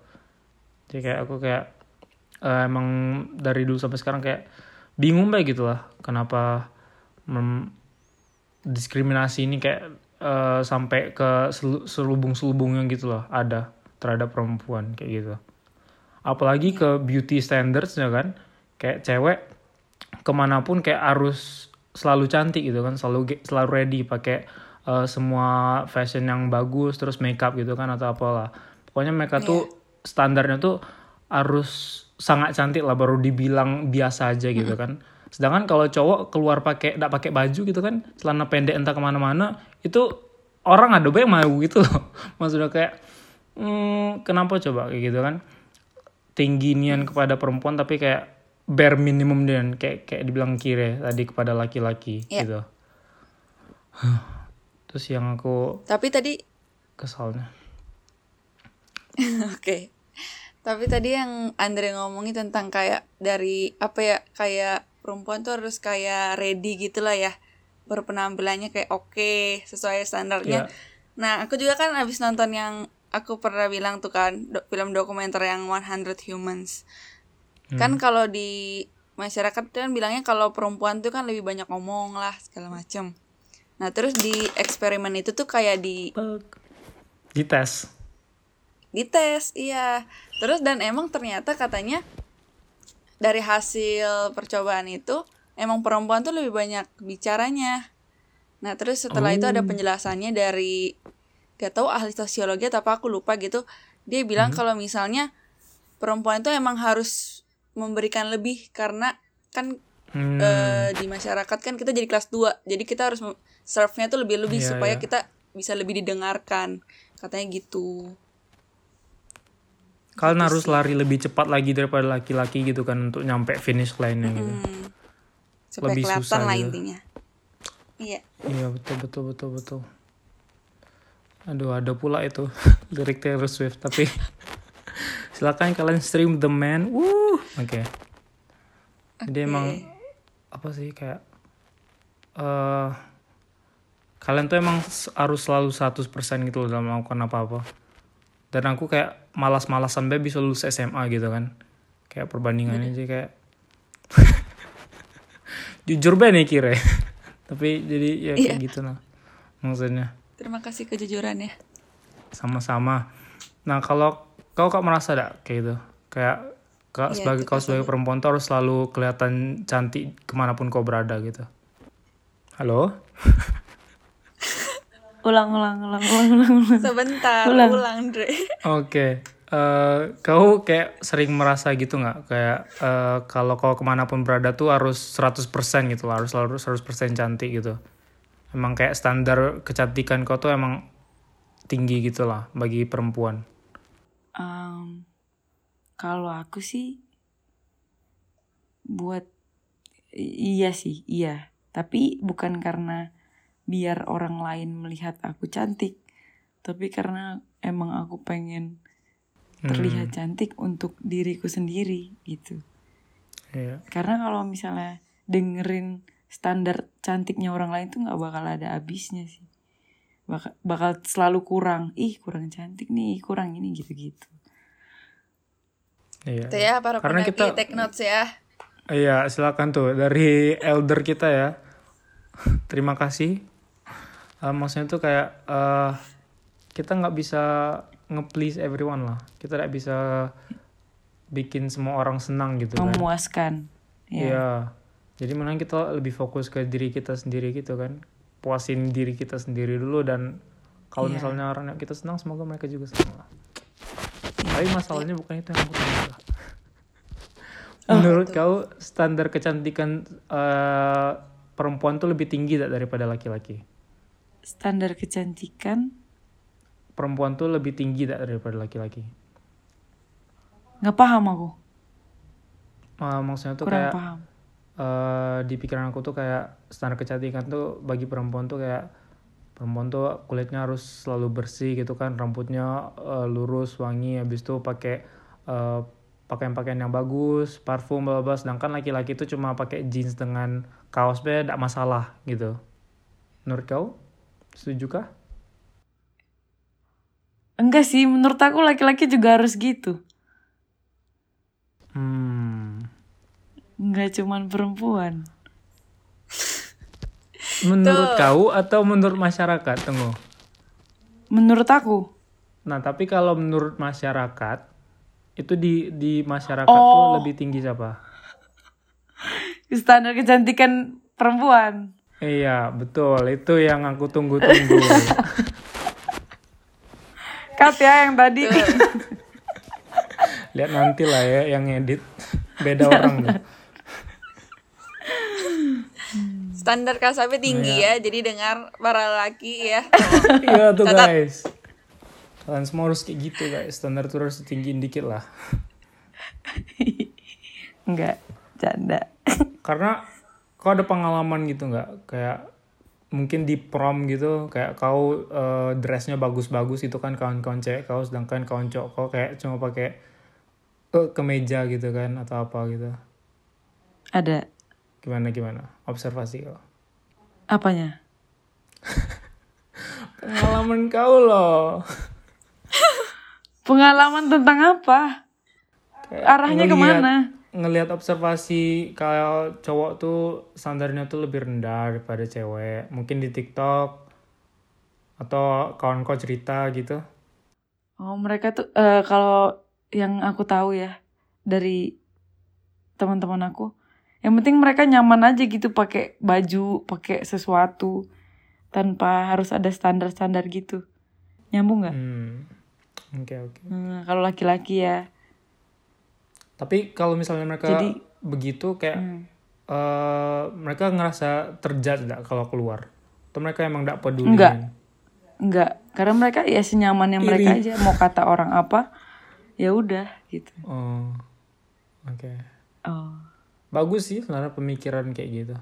[SPEAKER 2] Jadi kayak aku kayak eh, emang dari dulu sampai sekarang kayak bingung baik gitu lah kenapa mem- diskriminasi ini kayak eh, sampai ke selubung-selubungnya gitu loh ada terhadap perempuan kayak gitu. Apalagi ke beauty standards ya kan kayak cewek ke mana pun kayak harus selalu cantik gitu kan selalu selalu ready pakai eh, semua fashion yang bagus terus makeup gitu kan atau apalah. Pokoknya mereka tuh standarnya tuh harus sangat cantik lah baru dibilang biasa aja gitu kan. Sedangkan kalau cowok keluar pakai tidak pakai baju gitu kan celana pendek entah ke mana-mana itu orang ada yang mau gitu loh. Maksudnya kayak hmm, kenapa coba? Kayak gitu kan. Tinggi nian kepada perempuan tapi kayak bare minimum dan kayak kayak dibilang kire tadi kepada laki-laki
[SPEAKER 3] Iya.
[SPEAKER 2] gitu terus yang aku
[SPEAKER 3] Tapi tadi
[SPEAKER 2] kesalnya
[SPEAKER 3] Oke. Tapi tadi yang Andre ngomongin tentang kayak dari apa ya kayak perempuan tuh harus kayak ready gitu lah ya berpenampilannya kayak oke sesuai standarnya.
[SPEAKER 2] Iya.
[SPEAKER 3] Nah aku juga kan abis nonton yang aku pernah bilang tuh kan do- film dokumenter yang 100 Humans. Kan kalau di masyarakat kan bilangnya kalau perempuan tuh kan lebih banyak ngomong lah segala macem. Nah terus di eksperimen itu tuh kayak di
[SPEAKER 2] dites.
[SPEAKER 3] Dites iya. Terus dan emang ternyata katanya dari hasil percobaan itu emang perempuan tuh lebih banyak bicaranya. Nah terus setelah itu ada penjelasannya dari gak tahu ahli sosiologi atau apa aku lupa gitu. Dia bilang kalau misalnya perempuan itu emang harus memberikan lebih karena kan
[SPEAKER 2] Hmm,
[SPEAKER 3] eh, di masyarakat kan kita jadi kelas 2 jadi kita harus serve-nya tuh lebih-lebih
[SPEAKER 2] Iya,
[SPEAKER 3] supaya
[SPEAKER 2] iya.
[SPEAKER 3] kita bisa lebih didengarkan katanya gitu.
[SPEAKER 2] Kalian harus lari lebih cepat lagi daripada laki-laki gitu kan untuk nyampe finish line-nya gitu.
[SPEAKER 3] Hmm. supaya
[SPEAKER 2] Lebih
[SPEAKER 3] kelihatan
[SPEAKER 2] susah
[SPEAKER 3] lah
[SPEAKER 2] gitu.
[SPEAKER 3] intinya. Iya.
[SPEAKER 2] Iya betul betul betul betul. Aduh ada pula itu lirik Taylor Swift tapi silakan kalian stream The Man. Wuh, oke. Jadi emang apa sih kayak eh kalian tuh emang harus selalu 100% gitu loh dalam melakukan apa-apa. Dan aku kayak malas-malasan be bisa lulus SMA gitu kan. Kayak perbandingannya sih kayak jujur be nih kira. Tapi jadi ya kayak gitu lah maksudnya
[SPEAKER 3] Terima kasih kejujurannya.
[SPEAKER 2] sama-sama. Nah kalau kau kak merasa gak kayak gitu, kayak kau
[SPEAKER 3] Iya,
[SPEAKER 2] sebagai kau sebagai perempuan tuh harus selalu kelihatan cantik ke mana pun kau berada gitu. Halo?
[SPEAKER 4] Ulang, ulang, ulang, ulang, ulang, ulang.
[SPEAKER 3] Sebentar,
[SPEAKER 4] Ulang.
[SPEAKER 3] ulang, Dre.
[SPEAKER 2] Oke. Eh, kau kayak sering merasa gitu nggak kayak eh, kalau kau ke mana pun berada tuh harus 100% gitu lah, harus selalu 100% cantik gitu. Emang kayak standar kecantikan kau tuh emang tinggi gitu lah bagi perempuan.
[SPEAKER 4] Em, kalau aku sih buat iya sih, iya. Tapi bukan karena biar orang lain melihat aku cantik, tapi karena emang aku pengen terlihat cantik untuk diriku sendiri gitu.
[SPEAKER 2] Iya.
[SPEAKER 4] Karena kalau misalnya dengerin standar cantiknya orang lain tuh nggak bakal ada habisnya sih. Bakal, bakal selalu kurang. Ih kurang cantik nih, kurang ini gitu-gitu.
[SPEAKER 2] Iya.
[SPEAKER 3] Itu ya para
[SPEAKER 2] Karena kita-
[SPEAKER 3] take notes ya.
[SPEAKER 2] Iya, silakan tuh dari elder kita ya. Terima kasih. Eh, maksudnya tuh kayak eh kita nggak bisa nge-please everyone lah. Kita nggak bisa bikin semua orang senang gitu kan.
[SPEAKER 4] Memuaskan. Ya.
[SPEAKER 2] Iya. Jadi mending kita lebih fokus ke diri kita sendiri gitu kan. Puasin diri kita sendiri dulu dan kalau
[SPEAKER 4] Iya.
[SPEAKER 2] misalnya orang yang kita senang semoga mereka juga senang lah. Tapi masalahnya bukan itu yang aku tanya. Kak. Menurut kau standar kecantikan eh, perempuan tuh lebih tinggi tak daripada laki-laki?
[SPEAKER 4] Standar kecantikan
[SPEAKER 2] Perempuan tuh lebih tinggi tak daripada laki-laki?
[SPEAKER 4] nggak paham aku.
[SPEAKER 2] Eh, maksudnya tuh
[SPEAKER 4] Kurang
[SPEAKER 2] kayak
[SPEAKER 4] paham.
[SPEAKER 2] Eh di pikiran aku tuh kayak standar kecantikan tuh bagi perempuan tuh kayak perempuan tuh kulitnya harus selalu bersih gitu kan rambutnya eh, lurus wangi habis itu pakai eh, pakaian-pakaian yang bagus parfum bla bla sedangkan laki-laki tuh cuma pakai jeans dengan kaos be tidak masalah gitu. Menurut kau? Setuju kah?
[SPEAKER 4] Enggak sih, menurut aku laki-laki juga harus gitu.
[SPEAKER 2] hmm
[SPEAKER 4] Enggak cuman perempuan.
[SPEAKER 2] menurut kau atau menurut masyarakat tunggu
[SPEAKER 4] Menurut aku.
[SPEAKER 2] Nah, tapi kalau menurut masyarakat itu di di masyarakat tuh
[SPEAKER 4] Oh.
[SPEAKER 2] lebih tinggi siapa?
[SPEAKER 4] Standar kecantikan perempuan.
[SPEAKER 2] Iya, betul. Itu yang aku tunggu-tunggu.
[SPEAKER 4] Kat ya yang tadi.
[SPEAKER 2] Lihat nanti lah ya yang edit. Beda orang tuh.
[SPEAKER 3] Standar kasabe tinggi
[SPEAKER 2] Iya.
[SPEAKER 3] ya. Jadi dengar para laki ya.
[SPEAKER 2] Iya tuh
[SPEAKER 3] Catat.
[SPEAKER 2] guys. Kalian semua harus kayak gitu guys. Standar tuh harus tinggiin dikit lah.
[SPEAKER 4] Enggak, canda.
[SPEAKER 2] Karena kau ada pengalaman gitu nggak? Kayak mungkin di prom gitu kayak kau eh, dressnya bagus-bagus itu kan kawan-kawan cewek kau sedangkan kawan cowok kau kayak cuma pakai eh, kemeja gitu kan atau apa gitu
[SPEAKER 4] Ada
[SPEAKER 2] gimana gimana observasi kau
[SPEAKER 4] apanya?
[SPEAKER 2] pengalaman kau loh
[SPEAKER 4] Pengalaman tentang apa?
[SPEAKER 2] Kayak
[SPEAKER 4] Arahnya
[SPEAKER 2] ngeliat-
[SPEAKER 4] ke mana?
[SPEAKER 2] ngelihat observasi kalau cowok tuh standarnya tuh lebih rendah daripada cewek mungkin di TikTok atau kawan kau cerita gitu
[SPEAKER 4] Oh, mereka tuh eh, kalau yang aku tahu ya dari teman-teman aku, yang penting mereka nyaman aja gitu pakai baju, pakai sesuatu tanpa harus ada standar-standar gitu. Nyambung nggak?
[SPEAKER 2] hmm oke oke
[SPEAKER 4] Hmm, kalau laki-laki ya.
[SPEAKER 2] Tapi kalau misalnya mereka
[SPEAKER 4] Jadi-
[SPEAKER 2] begitu kayak
[SPEAKER 4] Hmm.
[SPEAKER 2] eh, mereka ngerasa terjudge nggak kalau keluar? Atau mereka emang nggak peduli?
[SPEAKER 4] Enggak. Enggak, karena mereka ya senyamannya mereka
[SPEAKER 2] Iri.
[SPEAKER 4] aja mau kata orang apa, ya udah gitu.
[SPEAKER 2] Oh, oke.
[SPEAKER 4] Oh.
[SPEAKER 2] Bagus sih sebenarnya pemikiran kayak gitu.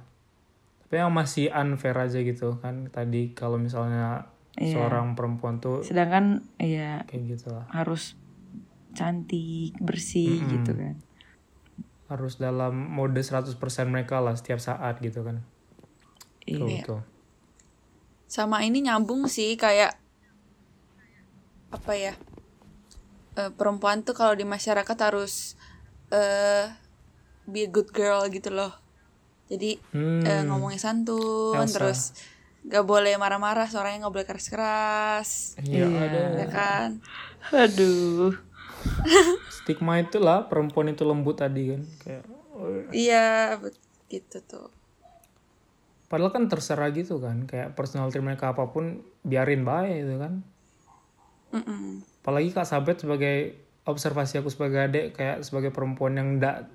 [SPEAKER 2] Tapi yang masih unfair aja gitu kan tadi kalau misalnya
[SPEAKER 4] Iya.
[SPEAKER 2] seorang perempuan tuh
[SPEAKER 4] Sedangkan ya
[SPEAKER 2] kayak gitu lah.
[SPEAKER 4] harus cantik bersih gitu kan
[SPEAKER 2] harus dalam mode 100% mereka lah setiap saat gitu kan
[SPEAKER 4] Iya.
[SPEAKER 3] Sama ini nyambung sih kayak apa ya eh, perempuan tuh kalau di masyarakat harus eh be a good girl gitu loh. Jadi eh,
[SPEAKER 2] Hmm.
[SPEAKER 3] ngomongnya santun
[SPEAKER 2] Elsa.
[SPEAKER 3] terus gak boleh marah-marah suaranya gak boleh keras-keras.
[SPEAKER 2] Iya, ada.
[SPEAKER 3] Ya kan?
[SPEAKER 4] Aduh.
[SPEAKER 2] Stigma itulah perempuan itu lembut tadi kan kayak oh,
[SPEAKER 3] iya gitu tuh.
[SPEAKER 2] Padahal kan terserah gitu kan kayak personality mereka apa pun biarin baik gitu kan.
[SPEAKER 3] Mm-mm.
[SPEAKER 2] apalagi kak Sabet sebagai observasi aku sebagai adik kayak sebagai perempuan yang ndak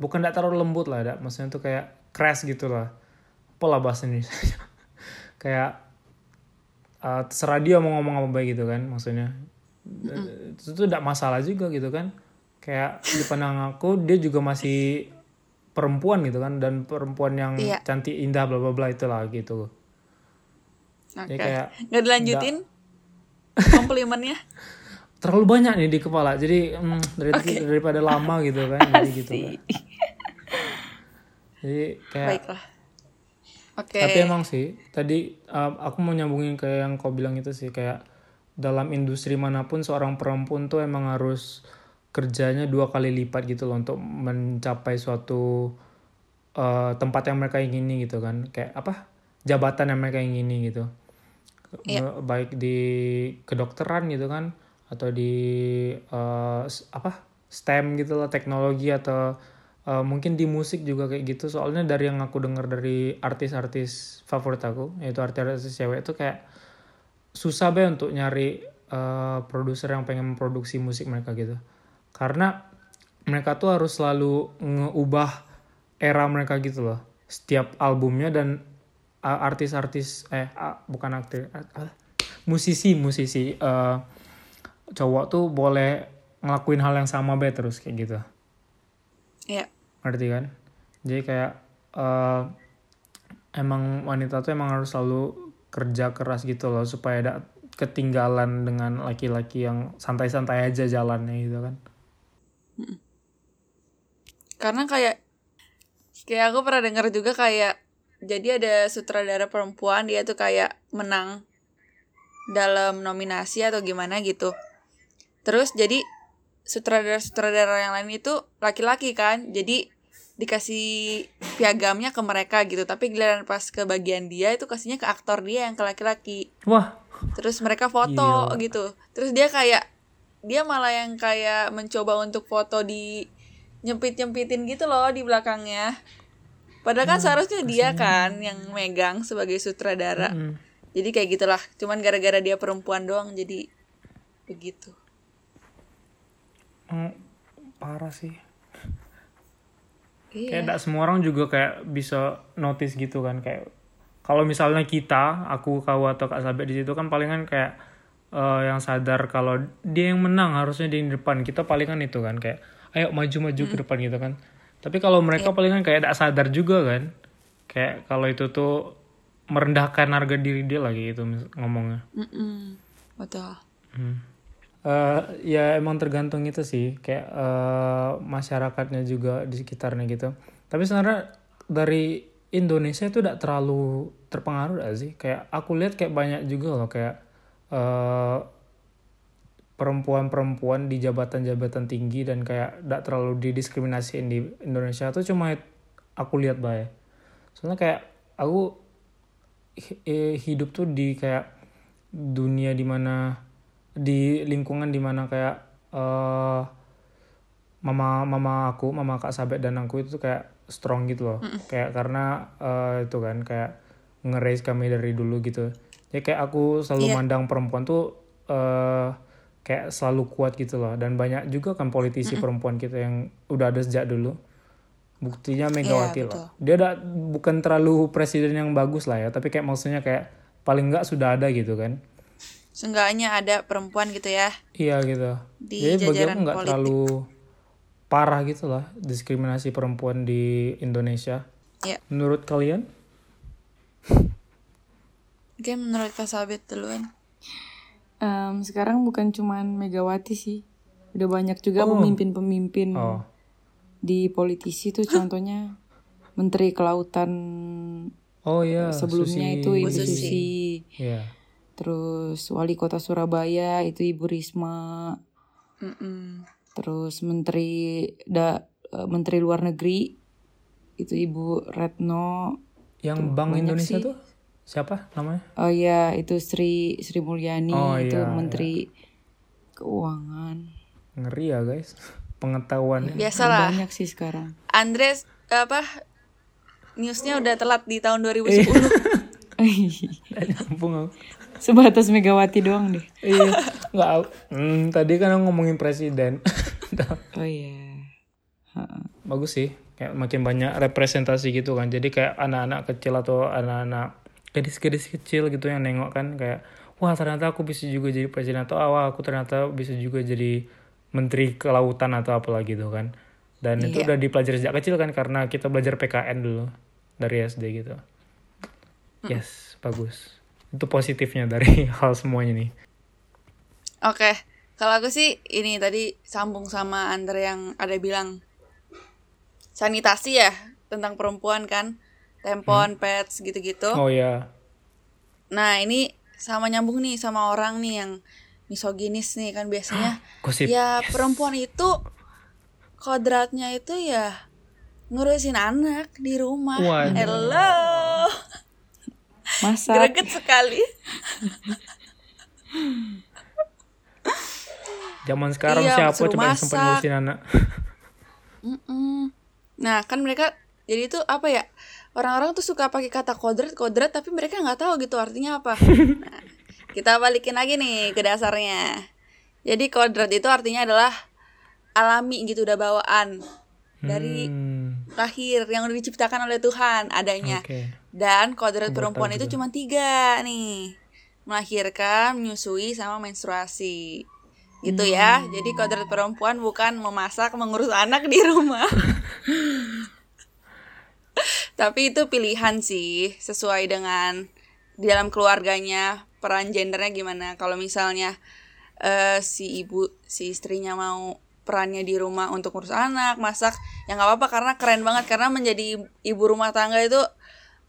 [SPEAKER 2] bukan ndak terlalu lembut lah dak. Maksudnya tuh kayak crash gitu lah. Apalah bahasa Indonesia? Kayak uh, terserah dia mau ngomong apa baik gitu kan maksudnya. Eh, itu tuh ndak masalah juga gitu kan. Kayak di pandang aku dia juga masih perempuan gitu kan dan perempuan yang
[SPEAKER 3] Iya.
[SPEAKER 2] cantik indah bla bla bla itulah gitu.
[SPEAKER 3] Oke.
[SPEAKER 2] Ya, kayak
[SPEAKER 3] nggak dilanjutin? Komplimennya?
[SPEAKER 2] Terlalu banyak nih di kepala. Jadi mm, dari daripada lama gitu kan jadi gitu kan. Jadi kayak
[SPEAKER 3] baiklah. Oke.
[SPEAKER 2] Tapi emang sih tadi uh, aku mau nyambungin ke yang kau bilang itu sih kayak dalam industri mana pun seorang perempuan tuh emang harus kerjanya dua kali lipat gitu loh untuk mencapai suatu uh, tempat yang mereka ingini gitu kan. Kayak apa? Jabatan yang mereka ingini gitu.
[SPEAKER 3] Iya.
[SPEAKER 2] baik di kedokteran gitu kan atau di uh, apa? STEM gitu lah teknologi atau uh, mungkin di musik juga kayak gitu. Soalnya dari yang aku dengar dari artis-artis favorit aku yaitu artis-artis cewek itu kayak susah be untuk nyari uh, produser yang pengen memproduksi musik mereka gitu. Karena mereka tuh harus selalu ngeubah era mereka gitu loh. Setiap albumnya dan uh, artis-artis eh bukan aktif musisi musisi uh, cowok tuh boleh ngelakuin hal yang sama be terus kayak gitu
[SPEAKER 3] ya
[SPEAKER 2] ngerti kan? Jadi kayak eh, emang wanita tuh emang harus selalu kerja keras gitu loh supaya ada ketinggalan dengan laki-laki yang santai-santai aja jalannya gitu kan.
[SPEAKER 3] Karena kayak kayak aku pernah dengar juga kayak jadi ada sutradara perempuan dia tuh kayak menang dalam nominasi atau gimana gitu. Terus jadi sutradara-sutradara yang lain itu laki-laki kan jadi dikasih piagamnya ke mereka gitu. Tapi giliran pas ke bagian dia itu kasihnya ke aktor dia yang ke laki-laki.
[SPEAKER 2] Wah.
[SPEAKER 3] Terus mereka foto gitu. Terus dia kayak dia malah yang kayak mencoba untuk foto di nyempit nyempitin gitu loh di belakangnya. Padahal kan seharusnya dia kan yang megang sebagai sutradara.
[SPEAKER 2] Mm.
[SPEAKER 3] jadi kayak gitulah. Cuman gara-gara dia perempuan doang jadi begitu
[SPEAKER 2] Mm, parah sih.
[SPEAKER 3] Iya.
[SPEAKER 2] Kayak tidak semua orang juga kayak bisa notice gitu kan kayak kalau misalnya kita aku kau atau kak Sabet di situ kan palingan kayak eh, yang sadar kalau dia yang menang harusnya dia di depan. Kita palingan itu kan kayak ayo maju-maju ke depan gitu kan. Tapi kalau mereka palingan kayak tidak sadar juga kan kayak kalau itu tuh merendahkan harga diri dia lagi itu ngomongnya.
[SPEAKER 3] Mm-mm. betul.
[SPEAKER 2] Hmm. Eh, ya emang tergantung itu sih kayak eh, masyarakatnya juga di sekitarnya gitu. Tapi sebenarnya dari Indonesia itu tidak terlalu terpengaruh gak sih? Kayak aku lihat kayak banyak juga loh kayak eh, perempuan-perempuan di jabatan-jabatan tinggi dan kayak tidak terlalu didiskriminasiin di Indonesia tuh cuma aku lihat bae. Soalnya kayak aku hi- hidup tuh di kayak dunia di mana di lingkungan di mana kayak eh mama mama aku mama kak Sabet dan aku itu kayak strong gitu loh. Kayak karena eh, itu kan kayak nge-raise kami dari dulu gitu. Jadi kayak aku selalu
[SPEAKER 3] Iya.
[SPEAKER 2] mandang perempuan tuh eh kayak selalu kuat gitu loh. Dan banyak juga kan politisi perempuan kita yang udah ada sejak dulu. Buktinya Megawati
[SPEAKER 3] betul.
[SPEAKER 2] lah dia ada bukan terlalu presiden yang bagus lah ya tapi kayak maksudnya kayak paling nggak sudah ada gitu kan
[SPEAKER 3] seenggaknya ada perempuan gitu ya
[SPEAKER 2] Iya gitu.
[SPEAKER 3] Di
[SPEAKER 2] Jadi bagi aku nggak terlalu parah gitu lah diskriminasi perempuan di Indonesia.
[SPEAKER 3] ya
[SPEAKER 2] Menurut kalian?
[SPEAKER 3] oke menurut Kak Sabit duluan
[SPEAKER 4] Em, sekarang bukan cuman Megawati sih Udah banyak juga pemimpin-pemimpin
[SPEAKER 2] Oh.
[SPEAKER 4] di politisi tuh contohnya Menteri Kelautan
[SPEAKER 2] Oh iya.
[SPEAKER 4] sebelumnya
[SPEAKER 2] Susi.
[SPEAKER 4] itu Ibu Susi.
[SPEAKER 2] Iya.
[SPEAKER 4] Terus wali kota Surabaya itu Ibu Risma.
[SPEAKER 3] Mm-mm.
[SPEAKER 4] Terus menteri da, eh, menteri luar negeri itu Ibu Retno.
[SPEAKER 2] Yang Bank
[SPEAKER 4] banyak
[SPEAKER 2] Indonesia
[SPEAKER 4] sih.
[SPEAKER 2] tuh siapa namanya?
[SPEAKER 4] Oh iya, itu Sri Sri Mulyani
[SPEAKER 2] Oh,
[SPEAKER 4] itu
[SPEAKER 2] iya,
[SPEAKER 4] menteri keuangan.
[SPEAKER 2] Ngeri ya guys. Pengetahuannya.
[SPEAKER 3] Biasalah.
[SPEAKER 4] Banyak sih sekarang.
[SPEAKER 3] Andres apa newsnya udah telat di tahun 2010
[SPEAKER 2] Nggak nyambung aku.
[SPEAKER 4] Sebatas Megawati doang deh.
[SPEAKER 2] Iya. Nggak. Hmm, tadi kan aku ngomongin presiden.
[SPEAKER 4] Oh iya.
[SPEAKER 2] Bagus sih. Kayak makin banyak representasi gitu kan. Jadi kayak anak-anak kecil atau anak-anak gadis-gadis kecil gitu yang nengok kan kayak wah ternyata aku bisa juga jadi presiden atau ah, wah aku ternyata bisa juga jadi menteri kelautan atau apalah gitu kan. Dan itu udah dipelajari sejak kecil kan karena kita belajar PKN dulu dari SD gitu. Yes, bagus. Itu positifnya dari hal semuanya nih.
[SPEAKER 3] Oke, kalau aku sih ini tadi sambung sama Andre yang ada bilang sanitasi ya tentang perempuan kan, tempon, pads gitu-gitu.
[SPEAKER 2] Oh ya.
[SPEAKER 3] Nah ini sama nyambung nih sama orang nih yang misoginis nih kan biasanya.
[SPEAKER 2] Gosip.
[SPEAKER 3] Ya perempuan itu kodratnya itu ya ngurusin anak di rumah.
[SPEAKER 2] Waduh.
[SPEAKER 3] Hello,
[SPEAKER 4] Masak.
[SPEAKER 3] greget sekali.
[SPEAKER 2] Zaman sekarang
[SPEAKER 3] Iya,
[SPEAKER 2] siapa coba yang sempat ngurusin anak?
[SPEAKER 3] Nah kan mereka jadi itu apa ya orang-orang tuh suka pakai kata kodrat kodrat tapi mereka nggak tahu gitu artinya apa. Nah, kita balikin lagi nih ke dasarnya. Jadi kodrat itu artinya adalah alami gitu udah bawaan dari
[SPEAKER 2] Hmm,
[SPEAKER 3] lahir yang udah diciptakan oleh Tuhan adanya.
[SPEAKER 2] Oke.
[SPEAKER 3] Dan kodrat perempuan itu cuma tiga nih melahirkan, menyusui, sama menstruasi gitu ya. Jadi kodrat perempuan bukan memasak, mengurus anak di rumah. Tapi itu pilihan sih, sesuai dengan di dalam keluarganya peran gendernya gimana. Kalau misalnya eh, si ibu, si istrinya mau perannya di rumah untuk ngurus anak, masak, ya nggak apa-apa karena keren banget karena menjadi ibu rumah tangga itu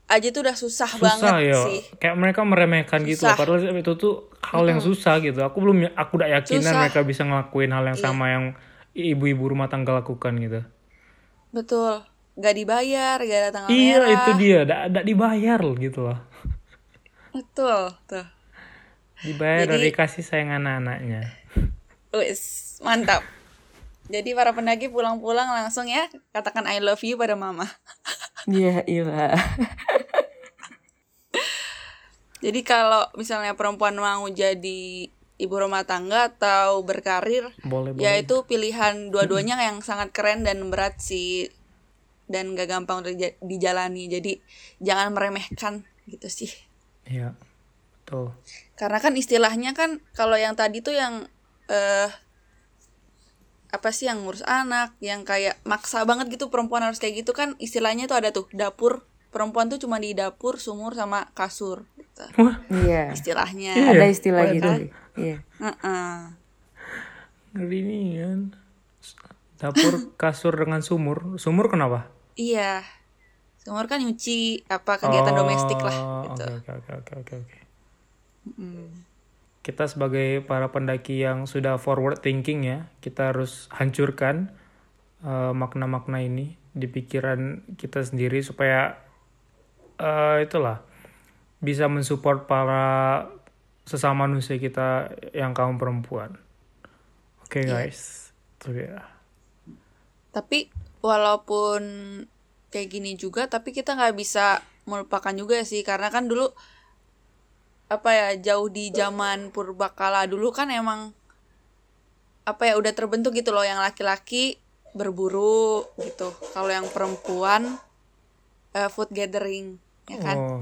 [SPEAKER 3] aja tuh udah susah,
[SPEAKER 2] Susah
[SPEAKER 3] banget
[SPEAKER 2] ya.
[SPEAKER 3] sih.
[SPEAKER 2] Kayak mereka meremehkan gitu.
[SPEAKER 3] Susah.
[SPEAKER 2] Padahal itu tuh hal yang susah gitu. Aku belum aku udah yakinan
[SPEAKER 3] Susah. Iya.
[SPEAKER 2] mereka bisa ngelakuin hal yang sama yang ibu-ibu rumah tangga lakukan gitu.
[SPEAKER 3] Betul. Gak dibayar, gak ada tanggal
[SPEAKER 2] Iya,
[SPEAKER 3] merah.
[SPEAKER 2] itu dia. Tidak dibayar loh gitu loh.
[SPEAKER 3] Betul, tuh.
[SPEAKER 2] Dibayar
[SPEAKER 3] Jadi-
[SPEAKER 2] dari kasih sayang anak-anaknya.
[SPEAKER 3] Wis, mantap. Jadi para pendaki pulang-pulang langsung ya katakan I love you pada mama.
[SPEAKER 4] Iya, iya.
[SPEAKER 3] Jadi kalau misalnya perempuan mau jadi ibu rumah tangga atau berkarir,
[SPEAKER 2] Boleh,
[SPEAKER 3] ya
[SPEAKER 2] boleh.
[SPEAKER 3] itu pilihan dua-duanya yang sangat keren dan berat sih dan gak gampang untuk dija- dijalani. Jadi jangan meremehkan gitu sih.
[SPEAKER 2] Iya. Betul.
[SPEAKER 3] Karena kan istilahnya kan kalau yang tadi tuh yang eh apa sih yang ngurus anak, yang kayak maksa banget gitu perempuan harus kayak gitu kan istilahnya tuh ada tuh dapur perempuan tuh cuma di dapur, sumur sama kasur gitu.
[SPEAKER 4] Iya.
[SPEAKER 3] Istilahnya.
[SPEAKER 4] Ada istilah
[SPEAKER 2] Boleh
[SPEAKER 4] gitu. Iya.
[SPEAKER 3] Heeh.
[SPEAKER 2] ngeri nih kan. Dapur kasur dengan sumur. Sumur kenapa?
[SPEAKER 3] Iya. Sumur kan nyuci apa kegiatan domestik lah
[SPEAKER 2] Oh,
[SPEAKER 3] gitu.
[SPEAKER 2] Oke oke oke oke oke. Kita sebagai para pendaki yang sudah forward thinking ya, kita harus hancurkan eh, makna-makna ini di pikiran kita sendiri supaya eh, itulah bisa mensupport para sesama manusia kita yang kaum perempuan. Oke
[SPEAKER 3] Iya.
[SPEAKER 2] guys, itu ya.
[SPEAKER 3] Tapi walaupun kayak gini juga, tapi kita nggak bisa melupakan juga sih, karena kan dulu apa ya jauh di zaman purbakala dulu kan emang apa ya udah terbentuk gitu loh yang laki-laki berburu gitu. Kalau yang perempuan eh, food gathering ya kan.
[SPEAKER 2] Oh,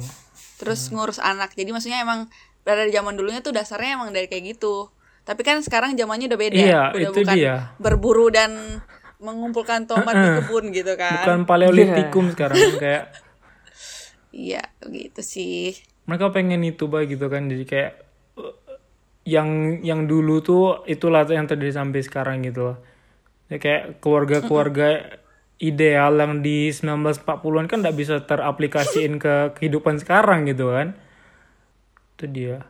[SPEAKER 3] Terus ngurus anak. Jadi maksudnya emang dari zaman dulunya tuh dasarnya emang dari kayak gitu. Tapi kan sekarang zamannya udah beda.
[SPEAKER 2] Iya,
[SPEAKER 3] udah
[SPEAKER 2] itu
[SPEAKER 3] bukan
[SPEAKER 2] dia.
[SPEAKER 3] berburu dan mengumpulkan tomat di kebun gitu kan.
[SPEAKER 2] bukan paleolitikum sekarang kayak
[SPEAKER 3] Iya, gitu sih.
[SPEAKER 2] Mereka pengen itu bah gitu kan jadi kayak eh, yang yang dulu tuh itulah yang terjadi sampai sekarang gitu loh. Ya, kayak keluarga-keluarga ideal yang di 1940-an kan nggak bisa teraplikasiin ke kehidupan sekarang gitu kan. Itu dia.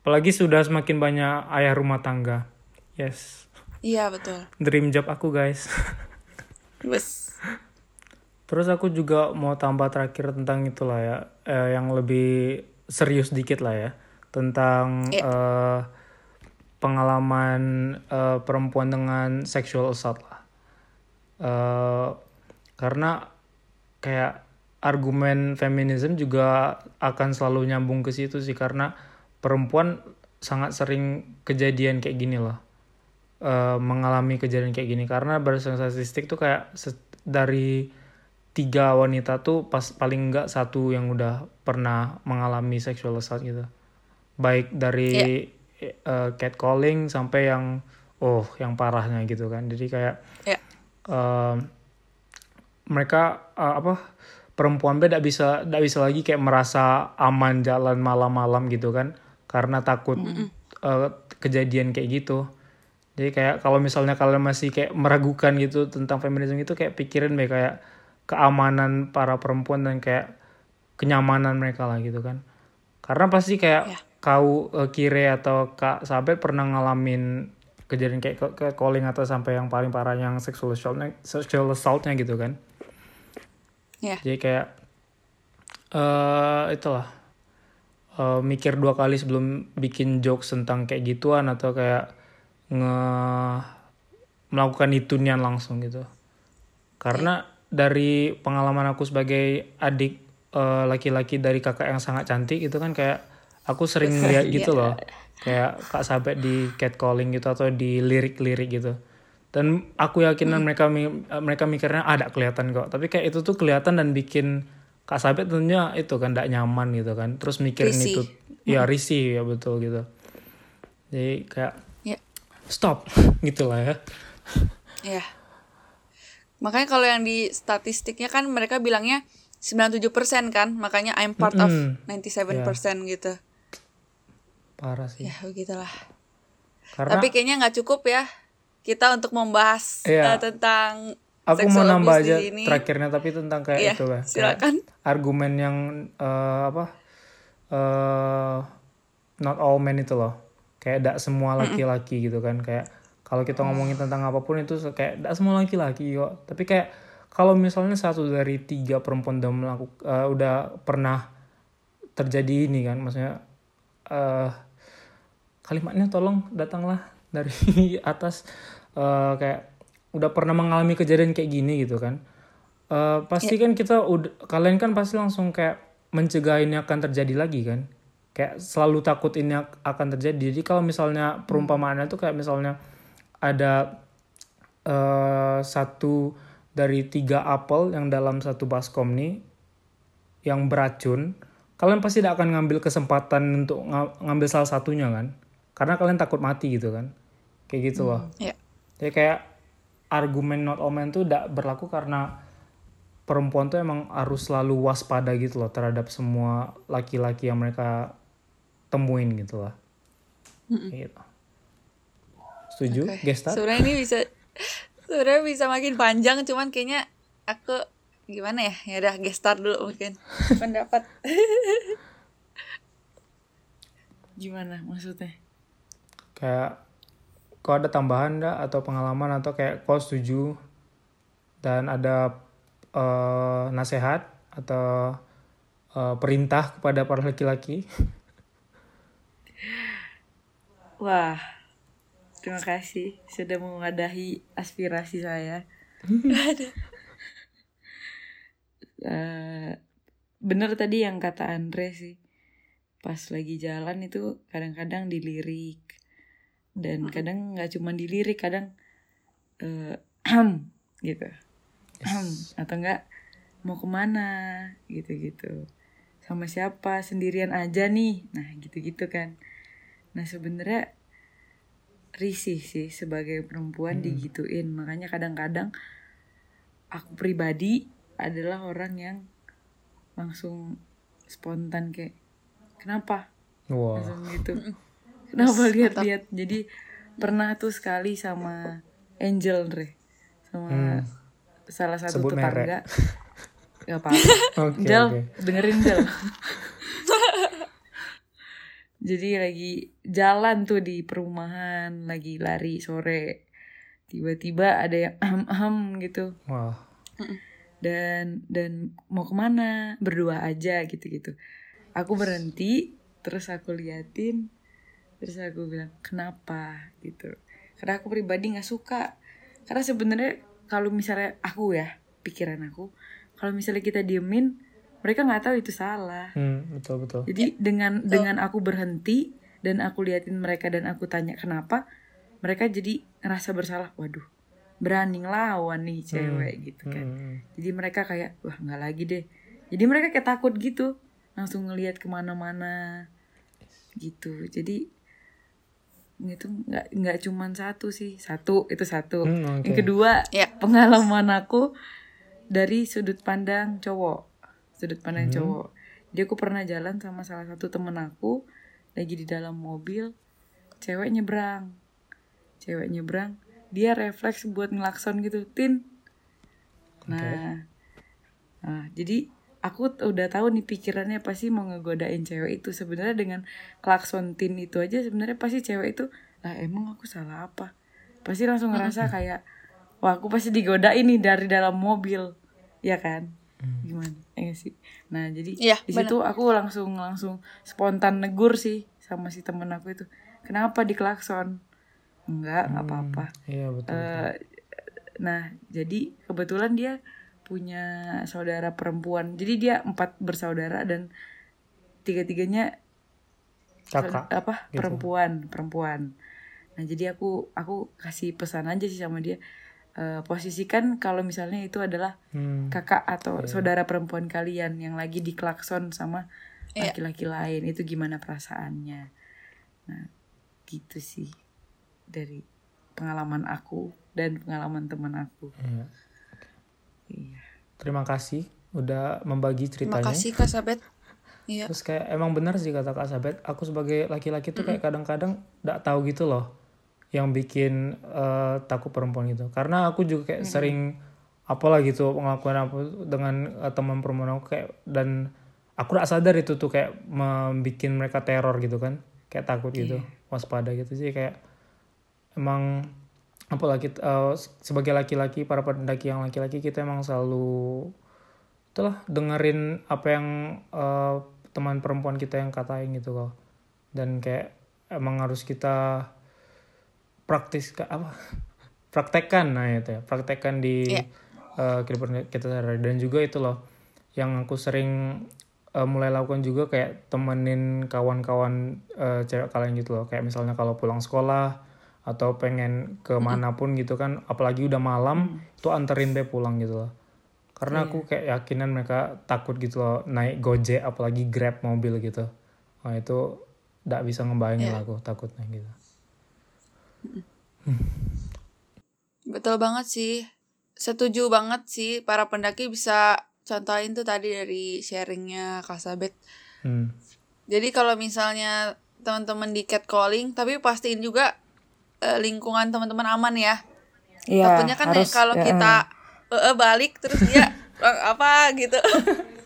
[SPEAKER 2] Apalagi sudah semakin banyak ayah rumah tangga. Yes.
[SPEAKER 3] Iya betul.
[SPEAKER 2] Dream job aku guys.
[SPEAKER 3] Bes.
[SPEAKER 2] Terus aku juga mau tambah terakhir tentang itulah ya, eh, yang lebih serius dikit lah ya, tentang
[SPEAKER 3] Iya.
[SPEAKER 2] eh, pengalaman eh, perempuan dengan sexual assault lah. Eh, karena kayak argumen feminisme juga akan selalu nyambung ke situ sih karena perempuan sangat sering kejadian kayak gini loh eh, mengalami kejadian kayak gini karena berdasarkan statistik tuh kayak dari tiga wanita tuh pas paling enggak satu yang udah pernah mengalami sexual assault gitu. Baik dari eh, catcalling sampai yang oh yang parahnya gitu kan. Jadi kayak
[SPEAKER 3] Ya.
[SPEAKER 2] eh, mereka eh, apa perempuan beda bisa tidak bisa lagi kayak merasa aman jalan malam-malam gitu kan. Karena takut eh, kejadian kayak gitu. Jadi kayak kalau misalnya kalian masih kayak meragukan gitu tentang feminisme itu kayak pikirin deh kayak keamanan para perempuan dan kayak kenyamanan mereka lah gitu kan karena pasti kayak
[SPEAKER 3] Ya.
[SPEAKER 2] kau eh, kire atau kak Sabet pernah ngalamin kejadian kayak ke, ke calling atau sampai yang paling parah yang sexual assaultnya sexual assaultnya gitu kan
[SPEAKER 3] Ya.
[SPEAKER 2] jadi kayak eh itulah eh, mikir dua kali sebelum bikin jokes tentang kayak gituan atau kayak nge melakukan itu nian langsung gitu karena dari pengalaman aku sebagai adik eh, laki-laki dari kakak yang sangat cantik itu kan kayak aku sering lihat gitu loh. Kayak kak Sabet di catcalling gitu atau di lirik-lirik gitu. Dan aku yakin mereka mi- mereka mikirnya ada kelihatan kok. Tapi kayak itu tuh kelihatan dan bikin kak Sabet tentunya itu kan tidak nyaman gitu kan. Terus mikirin
[SPEAKER 3] Risih.
[SPEAKER 2] itu. Ya risih ya betul gitu. Jadi kayak
[SPEAKER 3] Ya.
[SPEAKER 2] stop gitu lah ya.
[SPEAKER 3] Ya. Makanya kalau yang di statistiknya kan mereka bilangnya 97% kan, makanya I'm part of
[SPEAKER 2] Mm-mm.
[SPEAKER 3] 97% gitu.
[SPEAKER 2] parah sih
[SPEAKER 3] Ya, begitulah.
[SPEAKER 2] karena
[SPEAKER 3] Tapi kayaknya nggak cukup ya kita untuk membahas
[SPEAKER 2] Iya.
[SPEAKER 3] eh, tentang
[SPEAKER 2] aku mau nambah aja
[SPEAKER 3] di sini.
[SPEAKER 2] terakhirnya tapi tentang kayak
[SPEAKER 3] Iya,
[SPEAKER 2] itu lah kayak
[SPEAKER 3] silakan.
[SPEAKER 2] argumen yang eh, apa eh not all men itu loh kayak tidak semua laki-laki gitu kan kayak kalau kita ngomongin tentang apa pun itu kayak tidak semua laki-laki kok. Tapi kayak kalau misalnya satu dari tiga perempuan udah melakukan udah pernah terjadi ini kan maksudnya eh kalimatnya tolong datanglah dari atas eh, kayak udah pernah mengalami kejadian kayak gini gitu kan. Eh, pasti kan kita udah kalian kan pasti langsung kayak mencegah ini akan terjadi lagi kan. Kayak selalu takut ini ak- akan terjadi. Jadi kalau misalnya perumpamaannya tuh kayak misalnya ada eh, satu dari tiga apel yang dalam satu baskom nih yang beracun, kalian pasti tidak akan ngambil kesempatan untuk nga- ngambil salah satunya kan? Karena kalian takut mati gitu kan? Kayak gitu loh.
[SPEAKER 3] Ya.
[SPEAKER 2] Jadi kayak argumen not all men tuh tidak berlaku karena perempuan tuh emang harus selalu waspada gitu loh terhadap semua laki-laki yang mereka temuin gitu lah. Gitu. Setuju?
[SPEAKER 3] Oke.
[SPEAKER 2] Gestar?
[SPEAKER 3] Sebenarnya ini bisa sebenarnya bisa makin panjang cuman kayaknya aku gimana ya? Ya udah gestar dulu mungkin pendapat.
[SPEAKER 4] Gimana maksudnya?
[SPEAKER 2] kayak kau ada tambahan nggak atau pengalaman atau kayak kau setuju dan ada eh, nasihat atau eh, perintah kepada para laki-laki
[SPEAKER 4] Wah, terima kasih sudah mengadahi aspirasi saya. Eh, bener tadi yang kata Andre sih. Pas lagi jalan itu kadang-kadang dilirik dan kadang nggak cuma dilirik, kadang eh, gitu. Atau enggak mau ke mana gitu-gitu. Sama siapa sendirian aja nih. Nah gitu-gitu kan. Nah sebenarnya risih sih sebagai perempuan digituin. Makanya kadang-kadang aku pribadi adalah orang yang langsung spontan kayak kenapa?
[SPEAKER 2] Wah.
[SPEAKER 4] Langsung gitu. Kenapa lihat-lihat jadi pernah tuh sekali sama Angel Re sama salah satu
[SPEAKER 2] Sebut
[SPEAKER 4] tetangga.
[SPEAKER 2] Merek.
[SPEAKER 4] Gak apa-apa.
[SPEAKER 2] Oke,
[SPEAKER 4] Jel
[SPEAKER 2] oke.
[SPEAKER 4] dengerin Jel jadi lagi jalan tuh di perumahan lagi lari sore. Tiba-tiba ada yang ahem ahem gitu.
[SPEAKER 2] Wah.
[SPEAKER 4] dan dan mau ke mana? Berdua aja gitu-gitu. Aku berhenti terus aku liatin terus aku bilang kenapa? gitu. Karena aku pribadi nggak suka. Karena sebenarnya kalau misalnya aku ya pikiran aku kalau misalnya kita diemin mereka nggak tahu itu salah
[SPEAKER 2] Hmm, betul betul.
[SPEAKER 4] jadi dengan dengan aku berhenti dan aku liatin mereka dan aku tanya kenapa, mereka jadi ngerasa bersalah. Waduh, berani ngelawan nih cewek gitu kan.
[SPEAKER 2] Hmm.
[SPEAKER 4] Jadi mereka kayak wah nggak lagi deh. Jadi mereka kayak takut gitu, langsung ngelihat ke mana-mana gitu. Jadi itu nggak nggak cuman satu sih, satu itu satu.
[SPEAKER 2] Hmm, oke.
[SPEAKER 4] Yang kedua
[SPEAKER 3] Ya.
[SPEAKER 4] pengalaman aku dari sudut pandang cowok sudut pandang
[SPEAKER 2] Hmm.
[SPEAKER 4] cowok. Dia aku pernah jalan sama salah satu temen aku lagi di dalam mobil cewek nyebrang. Cewek nyebrang dia refleks buat ngelakson gitu tin. Nah nah jadi aku udah tahu nih pikirannya pasti mau ngegodain cewek itu. Sebenarnya dengan klakson tin itu aja sebenarnya pasti cewek itu lah emang aku salah apa? Pasti langsung ngerasa kayak wah aku pasti digodain nih dari dalam mobil. Ya kan? Gimana ya sih? Nah jadi
[SPEAKER 3] Iya,
[SPEAKER 4] di situ aku langsung langsung spontan negur sih sama si temen aku itu kenapa diklakson enggak nggak apa-apa.
[SPEAKER 2] Iya betul.
[SPEAKER 4] Eh, nah jadi kebetulan dia punya saudara perempuan. Jadi dia empat bersaudara dan tiga-tiganya
[SPEAKER 2] Kakak.
[SPEAKER 4] apa perempuan perempuan. Nah jadi aku aku kasih pesan aja sih sama dia Eh, posisikan kalau misalnya itu adalah
[SPEAKER 2] Hmm.
[SPEAKER 4] kakak atau saudara perempuan kalian yang lagi diklakson sama
[SPEAKER 3] Iya.
[SPEAKER 4] laki-laki lain itu gimana perasaannya nah gitu sih dari pengalaman aku dan pengalaman teman aku
[SPEAKER 2] Iya.
[SPEAKER 4] iya
[SPEAKER 2] Terima kasih udah membagi
[SPEAKER 3] Terima
[SPEAKER 2] ceritanya.
[SPEAKER 3] kasih Kak Sabet. Iya.
[SPEAKER 2] Terus kayak emang benar sih kata Kak Sabet, aku sebagai laki-laki tuh kayak kadang-kadang nggak tahu gitu loh yang bikin eh, takut perempuan gitu. Karena aku juga kayak sering apalah gitu ngelakuin apa dengan eh, teman perempuan aku kayak dan aku gak sadar itu tuh kayak membikin mereka teror gitu kan. Kayak takut gitu, waspada gitu sih kayak emang apalagi eh, sebagai laki-laki para pendaki yang laki-laki kita emang selalu itulah dengerin apa yang eh, teman perempuan kita yang katain gitu loh dan kayak emang harus kita praktis ke- apa? Praktekkan nah itu ya. Praktekkan di
[SPEAKER 3] Iya.
[SPEAKER 2] eh, kehidupan kita sehari dan juga itu loh yang aku sering eh, mulai lakukan juga kayak temenin kawan-kawan eh, cewek kalian gitu loh. Kayak misalnya kalau pulang sekolah atau pengen ke mana pun gitu kan apalagi udah malam tuh anterin deh pulang gitu loh. Karena aku kayak yakinan mereka takut gitu loh naik gojek apalagi grab mobil gitu. Nah itu nggak bisa ngebayangin lah aku takutnya gitu
[SPEAKER 3] Betul banget sih. Setuju banget sih para pendaki bisa contohin tuh tadi dari sharingnya Kak Sabet.
[SPEAKER 2] hmm.
[SPEAKER 3] Jadi kalau misalnya teman-teman di catcalling, tapi pastiin juga eh, lingkungan teman-teman aman ya.
[SPEAKER 4] Iya,
[SPEAKER 3] Takutnya kan ya
[SPEAKER 4] harus,
[SPEAKER 3] kalau
[SPEAKER 4] ya,
[SPEAKER 3] kita eh, balik terus dia apa gitu.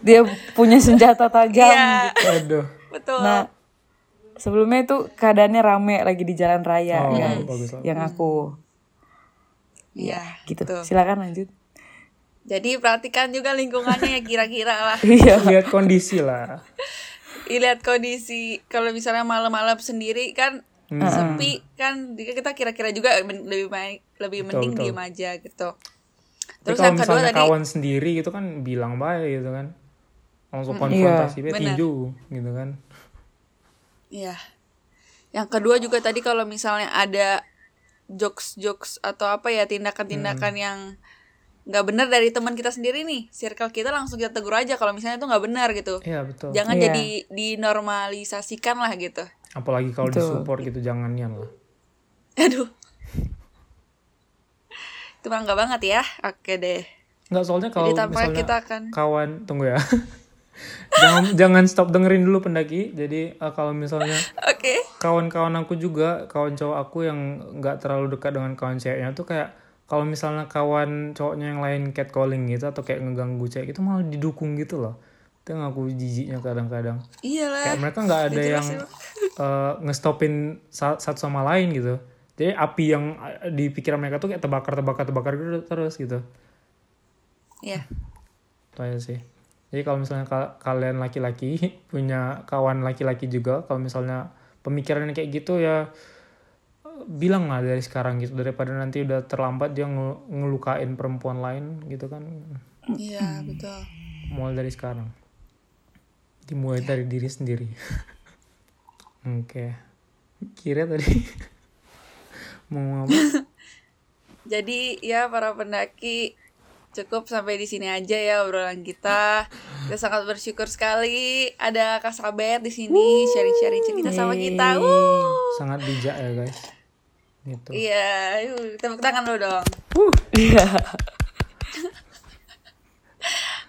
[SPEAKER 4] dia punya senjata tajam
[SPEAKER 3] Iya.
[SPEAKER 4] gitu.
[SPEAKER 2] aduh
[SPEAKER 3] Betul.
[SPEAKER 4] Nah, sebelumnya itu keadaannya rame lagi di jalan raya,
[SPEAKER 2] Oh,
[SPEAKER 4] guys.
[SPEAKER 2] bagus lah.
[SPEAKER 4] Yang aku,
[SPEAKER 3] Iya,
[SPEAKER 4] gitu.
[SPEAKER 3] betul.
[SPEAKER 4] Silakan lanjut.
[SPEAKER 3] Jadi perhatikan juga lingkungannya ya kira-kira lah.
[SPEAKER 4] Iya.
[SPEAKER 2] lihat kondisi lah
[SPEAKER 3] Lihat kondisi kalau misalnya malam-malam sendiri kan
[SPEAKER 2] Hmm.
[SPEAKER 3] sepi kan kita kira-kira juga lebih baik lebih
[SPEAKER 2] Betul,
[SPEAKER 3] mending
[SPEAKER 2] betul.
[SPEAKER 3] diem aja gitu.
[SPEAKER 2] Tapi
[SPEAKER 3] Terus
[SPEAKER 2] kalau
[SPEAKER 3] yang kedua
[SPEAKER 2] misalnya
[SPEAKER 3] tadi
[SPEAKER 2] kawan sendiri gitu kan bilang baik gitu kan langsung
[SPEAKER 4] Iya.
[SPEAKER 2] konfrontasi
[SPEAKER 3] Benar.
[SPEAKER 2] tinju gitu kan
[SPEAKER 3] Iya. Yang kedua juga tadi kalau misalnya ada jokes-jokes atau apa ya tindakan-tindakan yang nggak benar dari teman kita sendiri nih, circle kita langsung kita tegur aja kalau misalnya itu nggak benar gitu.
[SPEAKER 2] iya betul
[SPEAKER 3] Jangan
[SPEAKER 4] Iya.
[SPEAKER 3] jadi dinormalisasikan lah gitu.
[SPEAKER 2] apalagi kalau disupport gitu jangan nian lah
[SPEAKER 3] Aduh. Itu mah nggak banget ya. Oke deh.
[SPEAKER 2] nggak soalnya kalau misalnya
[SPEAKER 3] kita akan
[SPEAKER 2] kawan tunggu ya jangan jangan stop dengerin dulu pendaki. Jadi eh, kalau misalnya
[SPEAKER 3] Oke.
[SPEAKER 2] kawan-kawan aku juga kawan cowok aku yang nggak terlalu dekat dengan kawan ceweknya tuh kayak kalau misalnya kawan cowoknya yang lain catcalling gitu atau kayak ngeganggu cewek itu malah didukung gitu loh itu yang aku jijiknya kadang-kadang
[SPEAKER 3] Iyalah.
[SPEAKER 2] kayak mereka nggak ada yang eh, ngestopin sa- satu sama lain gitu jadi api yang eh, di pikiran mereka tuh kayak terbakar terbakar terbakar gitu terus gitu
[SPEAKER 3] Iya.
[SPEAKER 2] itu aja sih jadi kalau misalnya ka- kalian laki-laki punya kawan laki-laki juga kalau misalnya pemikirannya kayak gitu ya bilang lah dari sekarang gitu. Daripada nanti udah terlambat dia ngel- ngelukain perempuan lain gitu kan.
[SPEAKER 3] Iya, betul.
[SPEAKER 2] mulai dari sekarang. Dimulai dari diri sendiri. Oke. Kira tadi mau ngomong apa?
[SPEAKER 3] Jadi ya para pendaki cukup sampai di sini aja ya obrolan kita. Kita sangat bersyukur sekali ada Kak Sabet di sini sharing-sharing cerita sama kita. Wuh.
[SPEAKER 2] sangat bijak ya guys gitu
[SPEAKER 3] Iya, yuk tepuk tangan dulu dong.
[SPEAKER 4] Iya.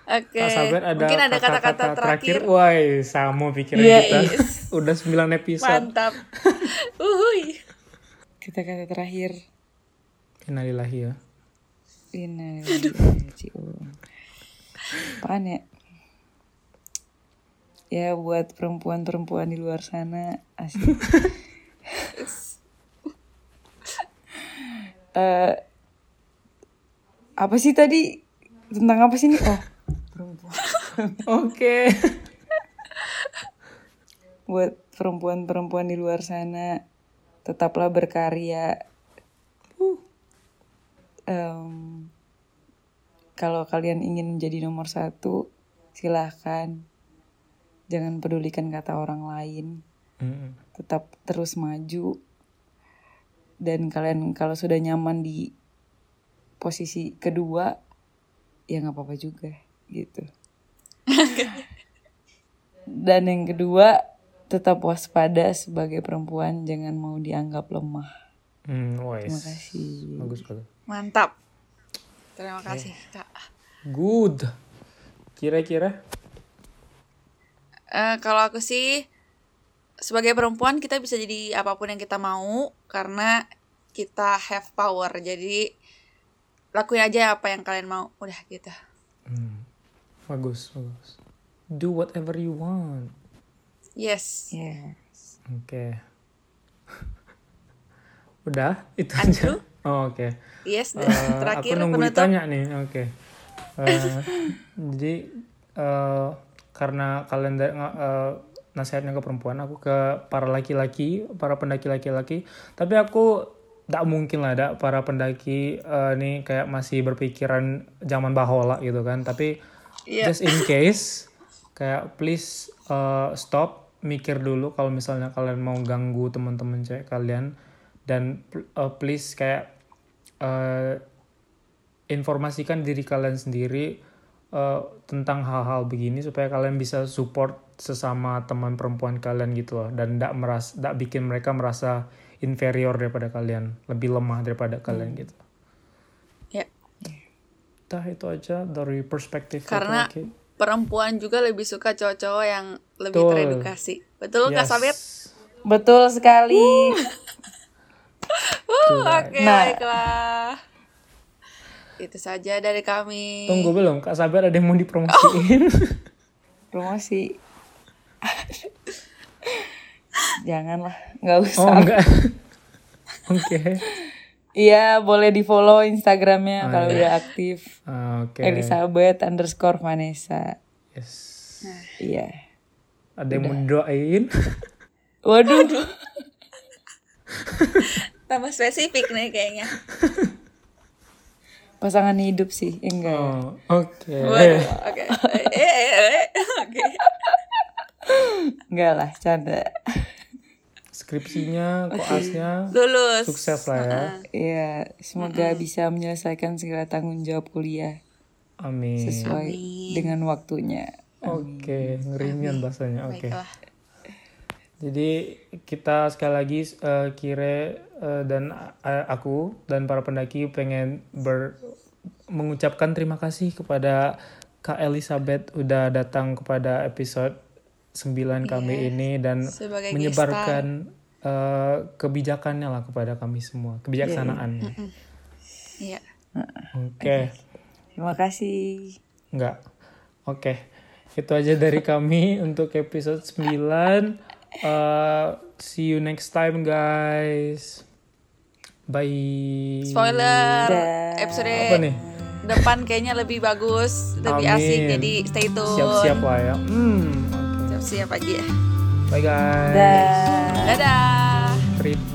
[SPEAKER 3] Oke.
[SPEAKER 2] Kak Sabar ada
[SPEAKER 3] Mungkin ada kata-kata terakhir.
[SPEAKER 2] Wah, sama pikiran
[SPEAKER 4] Iya,
[SPEAKER 2] kita. Udah 9 episode.
[SPEAKER 3] Mantap. Uhuy.
[SPEAKER 4] Kata-kata terakhir.
[SPEAKER 2] Innalillahi ya.
[SPEAKER 4] Ini Apaan ya? Ya buat perempuan-perempuan di luar sana asik. Eh, apa sih tadi? Tentang apa sih nih? Oh, perempuan.
[SPEAKER 2] Oke.
[SPEAKER 4] buat perempuan-perempuan di luar sana tetaplah berkarya. Em, kalau kalian ingin menjadi nomor satu, silahkan. Jangan pedulikan kata orang lain.
[SPEAKER 2] Mm-mm.
[SPEAKER 4] Tetap terus maju. Dan kalian kalau sudah nyaman di posisi kedua, ya nggak apa-apa juga gitu. Dan yang kedua, tetap waspada sebagai perempuan, jangan mau dianggap lemah.
[SPEAKER 2] Hmm, wise.
[SPEAKER 4] Terima kasih.
[SPEAKER 2] Bagus banget.
[SPEAKER 3] Mantap. Terima kasih, Kak.
[SPEAKER 2] Good. Kira-kira
[SPEAKER 3] Eh, kalau aku sih sebagai perempuan kita bisa jadi apa pun yang kita mau karena kita have power. Jadi lakuin aja apa yang kalian mau. Udah gitu.
[SPEAKER 2] hmm, bagus, bagus. Do whatever you want.
[SPEAKER 3] Yes.
[SPEAKER 4] Ya.
[SPEAKER 2] Oke. Udah, itu aja. Oh, oke.
[SPEAKER 3] Yes.
[SPEAKER 2] Eh,
[SPEAKER 3] Terakhir
[SPEAKER 2] aku nunggu
[SPEAKER 3] penutup.
[SPEAKER 2] ditanya nih, oke. Eh, jadi eh, karena kalian da- nga- eh, nasihatnya ke perempuan, aku ke para laki-laki, para pendaki laki-laki. Tapi aku tak mungkin lah ada para pendaki eh, nih kayak masih berpikiran zaman bahola gitu kan. Tapi
[SPEAKER 3] Iya.
[SPEAKER 2] just in case, kayak please eh, stop, mikir dulu kalau misalnya kalian mau ganggu teman-teman cewek kalian dan eh, please kayak eh, informasikan diri kalian sendiri eh, tentang hal-hal begini supaya kalian bisa support sesama teman perempuan kalian gitu loh dan tidak meras tidak bikin mereka merasa inferior daripada kalian lebih lemah daripada kalian gitu.
[SPEAKER 3] Ya.
[SPEAKER 2] Dah itu aja dari perspektif
[SPEAKER 3] Karena
[SPEAKER 2] laki-laki.
[SPEAKER 3] perempuan juga lebih suka cowok-cowok yang lebih
[SPEAKER 2] Betul.
[SPEAKER 3] teredukasi. Betul Kak
[SPEAKER 2] Yes.
[SPEAKER 3] Sabit?
[SPEAKER 4] Betul sekali.
[SPEAKER 3] Uh, Oke,
[SPEAKER 4] Nah.
[SPEAKER 3] baiklah. Itu saja dari kami.
[SPEAKER 2] Tunggu belum, Kak Sabar ada yang mau dipromosiin.
[SPEAKER 4] Promosi. Janganlah, nggak usah.
[SPEAKER 2] oh enggak. Oke.
[SPEAKER 4] Iya, boleh di follow Instagramnya
[SPEAKER 2] Oh,
[SPEAKER 4] kalau
[SPEAKER 2] iya.
[SPEAKER 4] udah aktif.
[SPEAKER 2] Ah, Oke.
[SPEAKER 4] Elizabeth underscore Vanessa.
[SPEAKER 2] Yes.
[SPEAKER 4] Iya.
[SPEAKER 2] Ada yang mau doain?
[SPEAKER 4] Waduh.
[SPEAKER 3] Tambah spesifik nih kayaknya.
[SPEAKER 4] Pasangan hidup sih, enggak.
[SPEAKER 2] Oh, oke.
[SPEAKER 3] Waduh, oke. Eh, eh, eh, Oke.
[SPEAKER 4] Enggak lah, canda.
[SPEAKER 2] Skripsinya, koasnya,
[SPEAKER 3] Lulus.
[SPEAKER 2] sukses lah ya.
[SPEAKER 4] Iya, semoga bisa menyelesaikan segala tanggung jawab kuliah
[SPEAKER 2] Amin.
[SPEAKER 4] sesuai dengan waktunya.
[SPEAKER 2] Oke, ngeringan bahasanya. Oke.
[SPEAKER 3] Baiklah.
[SPEAKER 2] Jadi kita sekali lagi eh, Kire eh, dan eh, aku dan para pendaki pengen ber mengucapkan terima kasih kepada Kak Elizabeth udah datang kepada episode 9 kami ini dan
[SPEAKER 3] Sebagai
[SPEAKER 2] menyebarkan eh, kebijakannya lah kepada kami semua, kebijaksanaannya.
[SPEAKER 3] Iya.
[SPEAKER 2] Oke.
[SPEAKER 4] Terima kasih.
[SPEAKER 2] Enggak. Oke. Itu aja dari kami untuk episode 9. Uh, see you next time guys. Bye.
[SPEAKER 3] Spoiler.
[SPEAKER 4] Dah.
[SPEAKER 3] Episode
[SPEAKER 2] Apa nih?
[SPEAKER 3] depan kayaknya lebih bagus, lebih asik
[SPEAKER 2] Amin.
[SPEAKER 3] jadi stay tune.
[SPEAKER 2] Siap-siap lah ya. Hmm.
[SPEAKER 3] Siap-siap aja.
[SPEAKER 2] Bye guys.
[SPEAKER 4] Dah.
[SPEAKER 3] Dadah.
[SPEAKER 2] Trip.